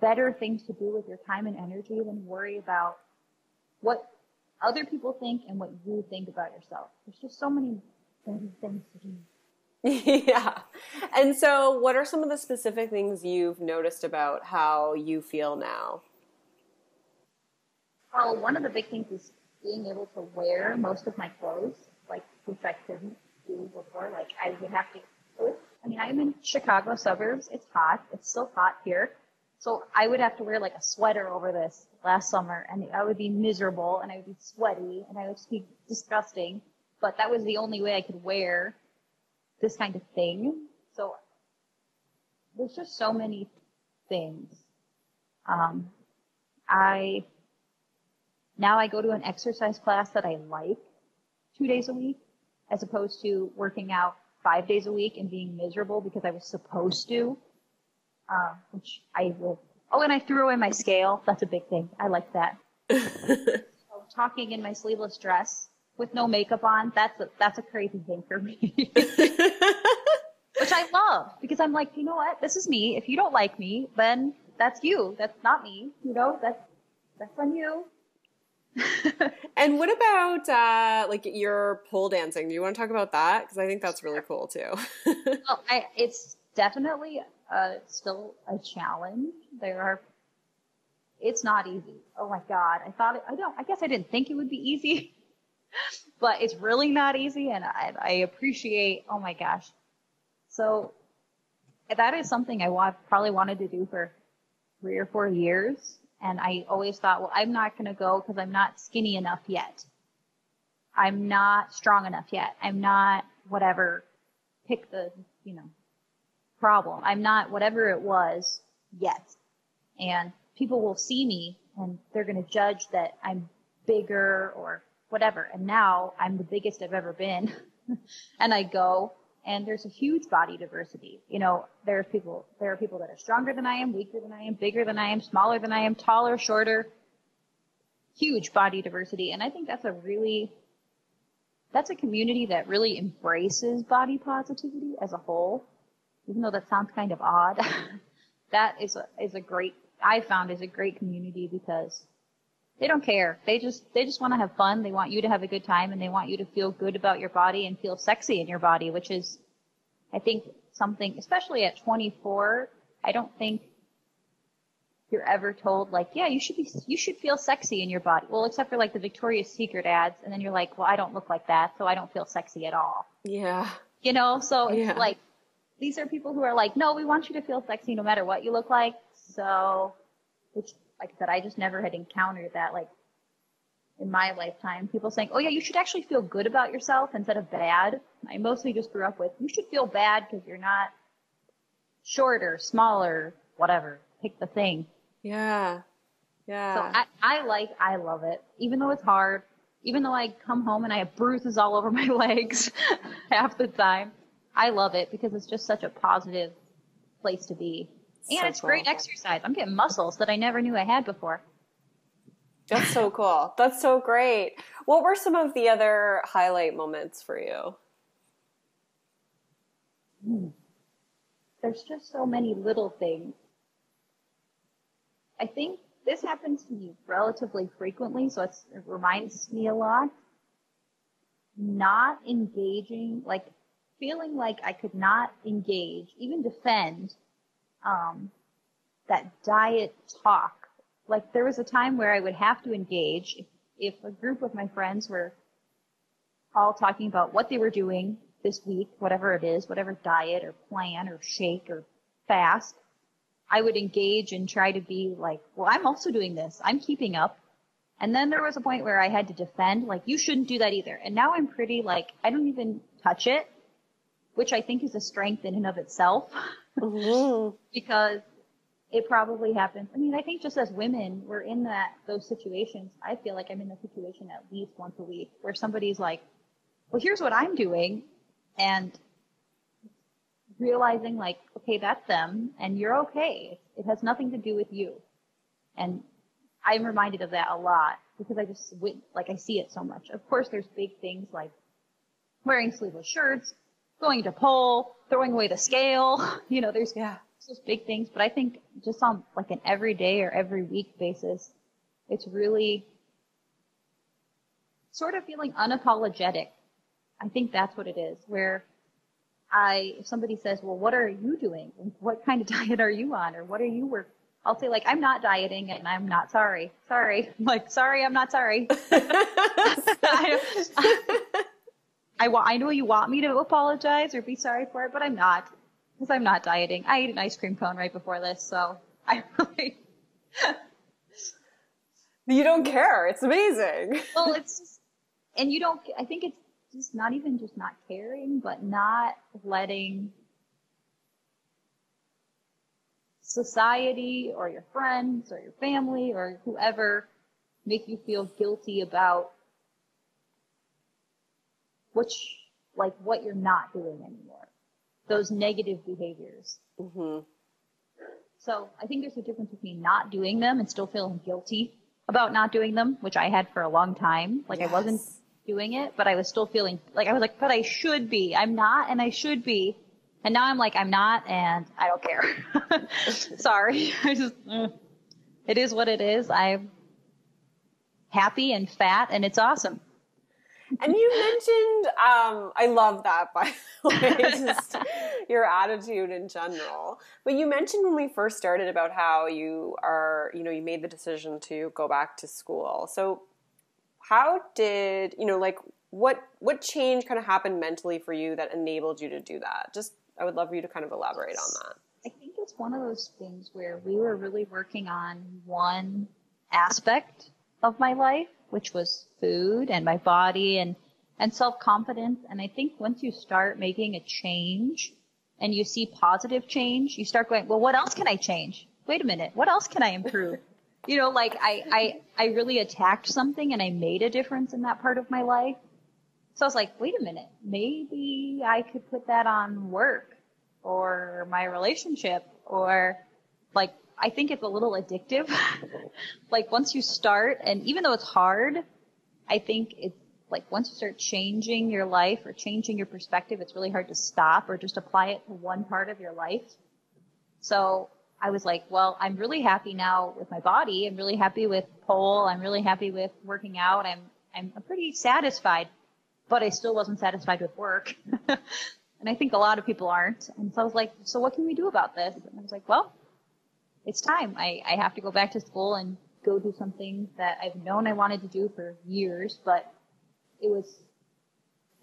better things to do with your time and energy than worry about what other people think and what you think about yourself. There's just so many better things to do. yeah. And so, what are some of the specific things you've noticed about how you feel now? Well, one of the big things is being able to wear most of my clothes, like which I couldn't do before. Like I would have to. I mean, I'm in Chicago suburbs. It's hot. It's still hot here. So I would have to wear like a sweater over this last summer, and I would be miserable, and I would be sweaty, and I would be disgusting. But that was the only way I could wear this kind of thing. So there's just so many things. Um, I now I go to an exercise class that I like two days a week, as opposed to working out five days a week and being miserable because I was supposed to. Uh, which I will. Oh, and I threw away my scale. That's a big thing. I like that. so, talking in my sleeveless dress with no makeup on, that's a, that's a crazy thing for me. Which I love because I'm like, you know what? This is me. If you don't like me, then that's you. That's not me. You know, that's, that's on you. and what about uh, like your pole dancing? Do you want to talk about that? Because I think that's really cool too. well, I, it's definitely uh, still a challenge. There are, it's not easy. Oh my God. I thought, it, I don't, I guess I didn't think it would be easy, but it's really not easy. And I, I appreciate, oh my gosh. So that is something I want, probably wanted to do for three or four years. And I always thought, well, I'm not going to go because I'm not skinny enough yet. I'm not strong enough yet. I'm not whatever. Pick the, you know, problem. I'm not whatever it was yet. And people will see me and they're going to judge that I'm bigger or whatever. And now I'm the biggest I've ever been. and I go and there's a huge body diversity. You know, there's people, there are people that are stronger than I am, weaker than I am, bigger than I am, smaller than I am, taller, shorter, huge body diversity. And I think that's a really, that's a community that really embraces body positivity as a whole even though that sounds kind of odd, that is a, is a great, I found is a great community because they don't care. They just, they just want to have fun. They want you to have a good time and they want you to feel good about your body and feel sexy in your body, which is, I think something, especially at 24, I don't think you're ever told like, yeah, you should be, you should feel sexy in your body. Well, except for like the Victoria's Secret ads. And then you're like, well, I don't look like that. So I don't feel sexy at all. Yeah. You know, so yeah. it's like, these are people who are like, no, we want you to feel sexy no matter what you look like. So, which, like I said, I just never had encountered that, like, in my lifetime. People saying, oh yeah, you should actually feel good about yourself instead of bad. I mostly just grew up with, you should feel bad because you're not shorter, smaller, whatever. Pick the thing. Yeah. Yeah. So I, I like, I love it. Even though it's hard, even though I come home and I have bruises all over my legs half the time. I love it because it's just such a positive place to be. And so it's cool. great exercise. I'm getting muscles that I never knew I had before. That's so cool. That's so great. What were some of the other highlight moments for you? Hmm. There's just so many little things. I think this happens to me relatively frequently, so it reminds me a lot. Not engaging, like feeling like I could not engage, even defend, um, that diet talk. Like there was a time where I would have to engage if, if a group of my friends were all talking about what they were doing this week, whatever it is, whatever diet or plan or shake or fast, I would engage and try to be like, well, I'm also doing this. I'm keeping up. And then there was a point where I had to defend, like, you shouldn't do that either. And now I'm pretty like, I don't even touch it which I think is a strength in and of itself. Mm-hmm. because it probably happens. I mean, I think just as women, we're in that, those situations. I feel like I'm in the situation at least once a week where somebody's like, well, here's what I'm doing. And realizing like, okay, that's them and you're okay. It has nothing to do with you. And I'm reminded of that a lot because I just, like, I see it so much. Of course, there's big things like wearing sleeveless shirts, going to pole, throwing away the scale. You know, there's yeah. those big things, but I think just on like an everyday or every week basis, it's really sort of feeling unapologetic. I think that's what it is. Where I, if somebody says, "Well, what are you doing? What kind of diet are you on, or what are you work?" I'll say like, "I'm not dieting, and I'm not sorry. Sorry, I'm like sorry, I'm not sorry." I, I, I want. I know you want me to apologize or be sorry for it, but I'm not because I'm not dieting. I ate an ice cream cone right before this, so I really. you don't care. It's amazing. well, it's just, and you don't. I think it's just not even just not caring, but not letting society or your friends or your family or whoever make you feel guilty about which like what you're not doing anymore. Those negative behaviors. Hmm so i think there's a difference between not doing them and still feeling guilty about not doing them which i had for a long time. Like i wasn't doing it but i was still feeling like i was like but i should be. I'm not and i should be. And now i'm like i'm not and i don't care. Sorry. I just uh, it is what it is. I'm happy and fat and it's awesome And you mentioned, um, I love that by the way, just your attitude in general. But you mentioned when we first started about how you are, you know, you made the decision to go back to school. So how did, you know, like what what change kind of happened mentally for you that enabled you to do that? Just I would love for you to kind of elaborate on that. I think it's one of those things where we were really working on one aspect of my life, which was food and my body and, and self-confidence. And I think once you start making a change and you see positive change, you start going, well, what else can I change? Wait a minute. What else can I improve? you know, like I, I, I really attacked something and I made a difference in that part of my life. So I was like, wait a minute, maybe I could put that on work or my relationship or like I think it's a little addictive. like once you start and even though it's hard, I think it's like once you start changing your life or changing your perspective, it's really hard to stop or just apply it to one part of your life. So I was like, well, I'm really happy now with my body. I'm really happy with pole. I'm really happy with working out. I'm I'm pretty satisfied, but I still wasn't satisfied with work. and I think a lot of people aren't. And so I was like, so what can we do about this? And I was like, well, it's time. I, I have to go back to school and go do something that I've known I wanted to do for years, but it was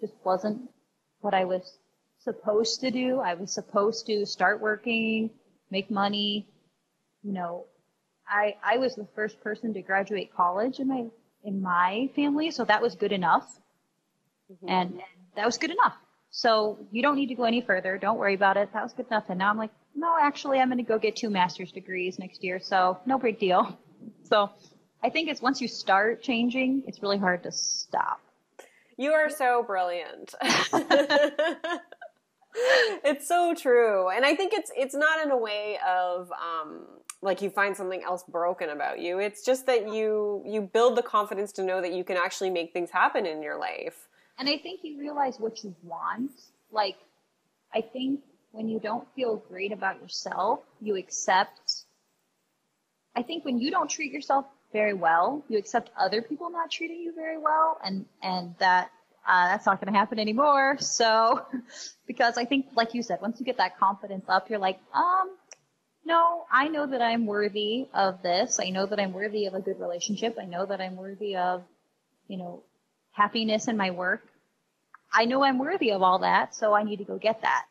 just wasn't what I was supposed to do. I was supposed to start working, make money. You know, I I was the first person to graduate college in my in my family, so that was good enough. And, and that was good enough. So you don't need to go any further. Don't worry about it. That was good enough. And now I'm like, no, actually, I'm going to go get two master's degrees next year. So no big deal. So I think it's once you start changing, it's really hard to stop. You are so brilliant. it's so true. And I think it's it's not in a way of um like you find something else broken about you. It's just that you you build the confidence to know that you can actually make things happen in your life. And I think you realize what you want. Like, I think when you don't feel great about yourself, you accept. I think when you don't treat yourself very well, you accept other people not treating you very well, and and that uh, that's not going to happen anymore. So, because I think, like you said, once you get that confidence up, you're like, um, no, I know that I'm worthy of this. I know that I'm worthy of a good relationship. I know that I'm worthy of, you know, happiness in my work. I know I'm worthy of all that, so I need to go get that.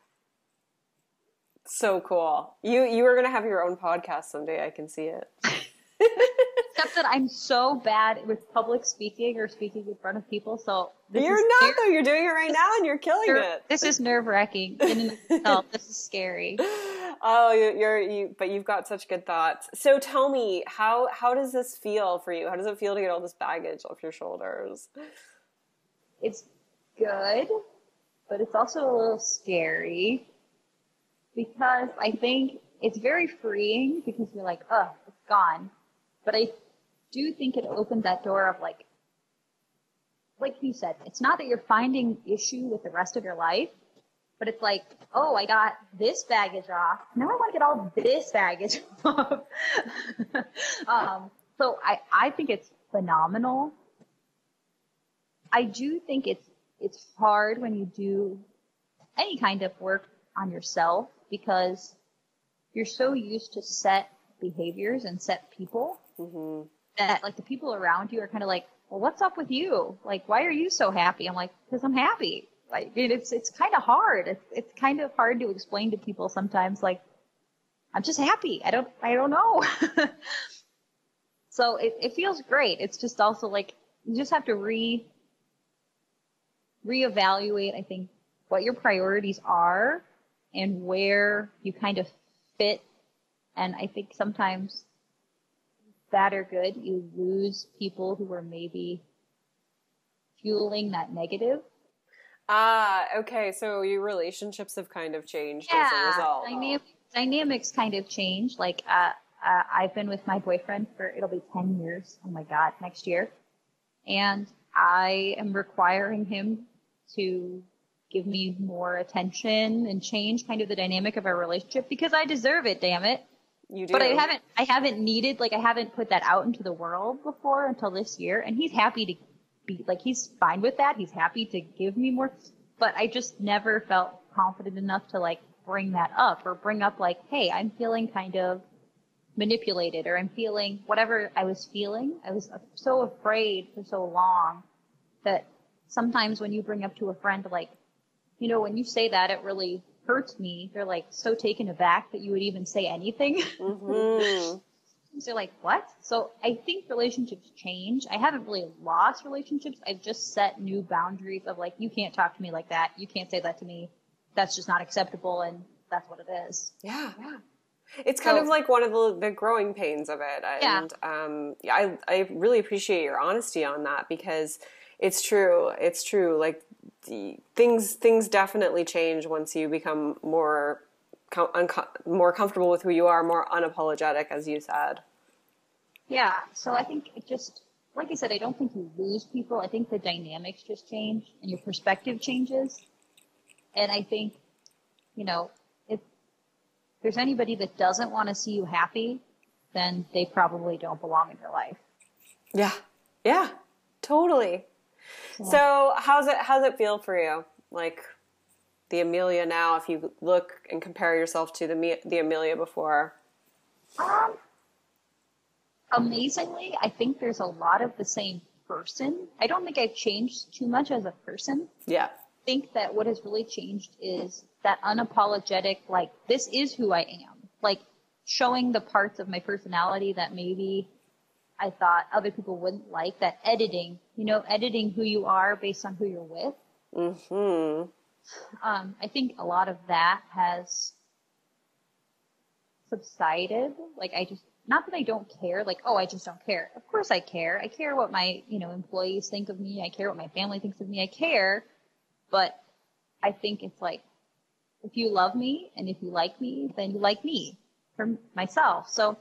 So cool. You you are going to have your own podcast someday. I can see it. Except that I'm so bad with public speaking or speaking in front of people. So this You're not scary. though. You're doing it right now and you're killing Ner- it. This is nerve wracking in and of itself. This is scary. Oh, you- you're you, but you've got such good thoughts. So tell me, how how does this feel for you? How does it feel to get all this baggage off your shoulders? It's good, but it's also a little scary because I think it's very freeing because you're like, oh, it's gone. But I do think it opened that door of like, like you said, it's not that you're finding issue with the rest of your life, but it's like, oh, I got this baggage off. Now I want to get all this baggage off. um, so I, I think it's phenomenal I do think it's it's hard when you do any kind of work on yourself because you're so used to set behaviors and set people Mm-hmm. that like the people around you are kind of like, well, what's up with you? Like, why are you so happy? I'm like, because I'm happy. Like, it's it's kind of hard. It's it's kind of hard to explain to people sometimes. Like, I'm just happy. I don't I don't know. so it it feels great. It's just also like you just have to re reevaluate. I think what your priorities are and where you kind of fit. And I think sometimes bad or good, you lose people who are maybe fueling that negative. Ah, okay. So your relationships have kind of changed as a result. Dynamic, dynamics kind of change. Like, uh, uh, I've been with my boyfriend for, it'll be 10 years. Oh my God, next year. And I am requiring him to give me more attention and change kind of the dynamic of our relationship because I deserve it, damn it. You do. But I haven't, I haven't needed, like, I haven't put that out into the world before until this year. And he's happy to be, like, he's fine with that. He's happy to give me more. But I just never felt confident enough to, like, bring that up or bring up, like, hey, I'm feeling kind of manipulated or I'm feeling whatever I was feeling. I was so afraid for so long that sometimes when you bring up to a friend, like, you know, when you say that, it really hurts me. They're like so taken aback that you would even say anything. Mm-hmm. so like, what? So I think relationships change. I haven't really lost relationships. I've just set new boundaries of like, you can't talk to me like that. You can't say that to me. That's just not acceptable. And that's what it is. Yeah. Yeah. It's kind So- of like one of the, the growing pains of it. Yeah. And um, I, I really appreciate your honesty on that because it's true. It's true. Like things things definitely change once you become more com- unco- more comfortable with who you are, more unapologetic, as you said. Yeah. So I think it just, like I said, I don't think you lose people. I think the dynamics just change and your perspective changes. And I think, you know, if there's anybody that doesn't want to see you happy, then they probably don't belong in your life. Yeah. Yeah. Totally. So how's it how's it feel for you? Like the Amelia now, if you look and compare yourself to the the Amelia before. Um, amazingly, I think there's a lot of the same person. I don't think I've changed too much as a person. Yeah. I think that what has really changed is that unapologetic, like, this is who I am. Like, showing the parts of my personality that maybe I thought other people wouldn't like, that editing, you know, editing who you are based on who you're with. Mhm. Um, I think a lot of that has subsided. Like I just, not that I don't care, like, oh, I just don't care. Of course I care. I care what my, you know, employees think of me. I care what my family thinks of me. I care. But I think it's like, if you love me and if you like me, then you like me for myself. So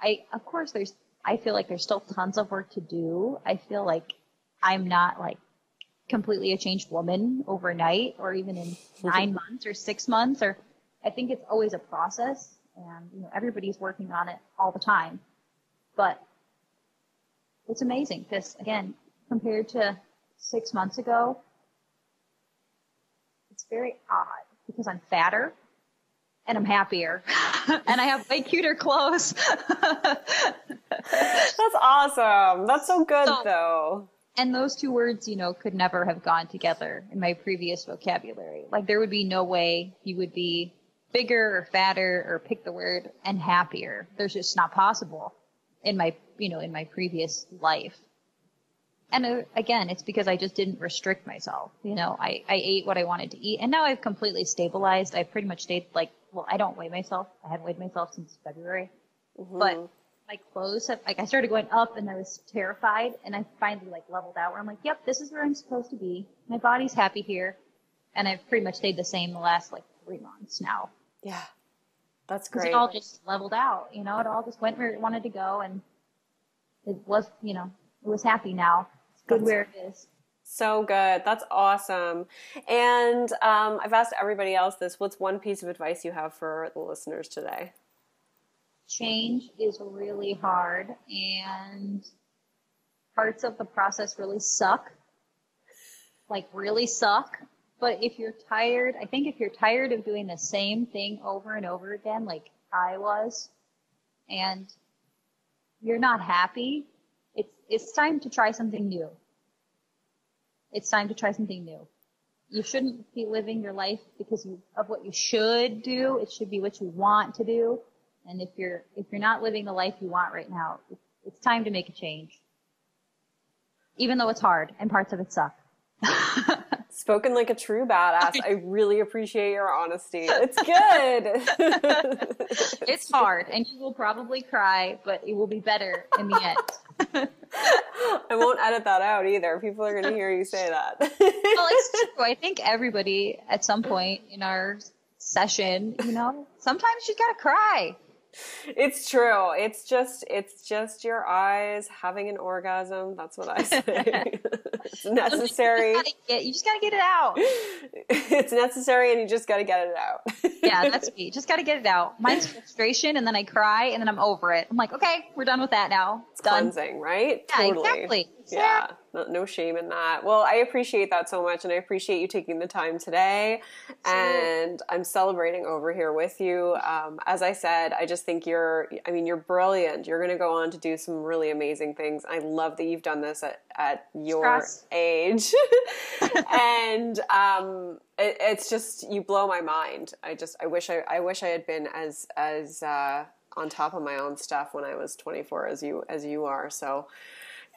I, of course there's, I feel like there's still tons of work to do. I feel like I'm not like completely a changed woman overnight or even in nine months or six months or I think it's always a process and you know everybody's working on it all the time. But it's amazing because again, compared to six months ago, it's very odd because I'm fatter and I'm happier and I have way cuter clothes. That's awesome. That's so good So- though. and those two words, you know, could never have gone together in my previous vocabulary. Like there would be no way you would be bigger or fatter or pick the word and happier. There's just not possible in my, you know, in my previous life. And uh, again, it's because I just didn't restrict myself. You know, I, I ate what I wanted to eat and now I've completely stabilized. I've pretty much stayed like, well, I don't weigh myself. I haven't weighed myself since February, mm-hmm. but my clothes have like I started going up and I was terrified and I finally like leveled out where I'm like, yep, this is where I'm supposed to be. My body's happy here. And I've pretty much stayed the same the last like three months now. Yeah. That's great. it all just leveled out, you know, it all just went where it wanted to go and it was, you know, it was happy now. It's good That's- where it is. So good. That's awesome. And um, I've asked everybody else this. What's one piece of advice you have for the listeners today? change is really hard and parts of the process really suck. like really suck. But if you're tired, I think if you're tired of doing the same thing over and over again, like I was, and you're not happy, it's it's time to try something new. It's time to try something new. You shouldn't be living your life because you, of what you should do. It should be what you want to do. And if you're if you're not living the life you want right now, it's time to make a change. Even though it's hard and parts of it suck. Spoken like a true badass. I really appreciate your honesty. It's good. it's hard and you will probably cry, but it will be better in the end. I won't edit that out either. People are going to hear you say that. well, it's true. I think everybody at some point in our session, you know, sometimes you got to cry it's true. It's just it's just your eyes having an orgasm. That's what I say. it's necessary. You, get, you just gotta get it out. it's necessary, and you just gotta get it out. yeah, that's me. Just gotta get it out. Mine's frustration, and then I cry, and then I'm over it. I'm like, okay, we're done with that now. It's done. cleansing, right? Yeah, totally. exactly. Yeah, no, no, shame in that. Well, I appreciate that so much, and I appreciate you taking the time today. And I'm celebrating over here with you. Um, as I said, I just think you're, I mean, you're brilliant. You're going to go on to do some really amazing things. I love that you've done this at, at your Stress. age. and um, it, it's just, you blow my mind. I just, I wish I, I wish I had been as, as, uh, on top of my own stuff when I was 24 as you, as you are. So,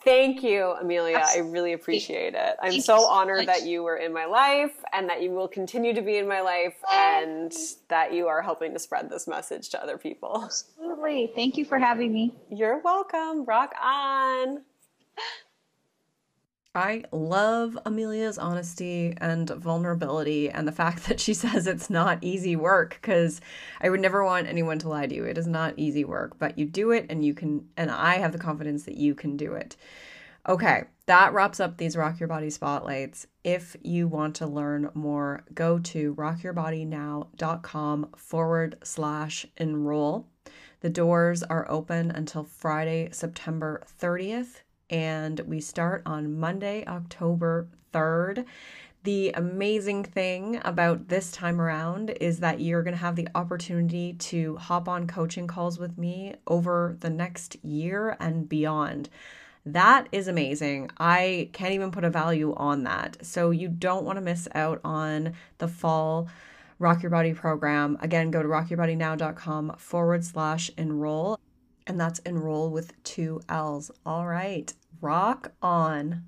Thank you, Amelia. Absolutely. I really appreciate it. I'm Thank so honored so that you were in my life and that you will continue to be in my life and that you are helping to spread this message to other people. Absolutely. Thank you for having me. You're welcome. Rock on. I love Amelia's honesty and vulnerability and the fact that she says it's not easy work because I would never want anyone to lie to you. It is not easy work, but you do it and you can, and I have the confidence that you can do it. Okay, that wraps up these Rock Your Body spotlights. If you want to learn more, go to rockyourbodynow.com forward slash enroll. The doors are open until Friday, September 30th and we start on Monday, October 3rd. The amazing thing about this time around is that you're going to have the opportunity to hop on coaching calls with me over the next year and beyond. That is amazing. I can't even put a value on that. So you don't want to miss out on the fall Rock Your Body program. Again, go to rockyourbodynow.com forward slash enroll and that's enroll with two L's. All right, rock on.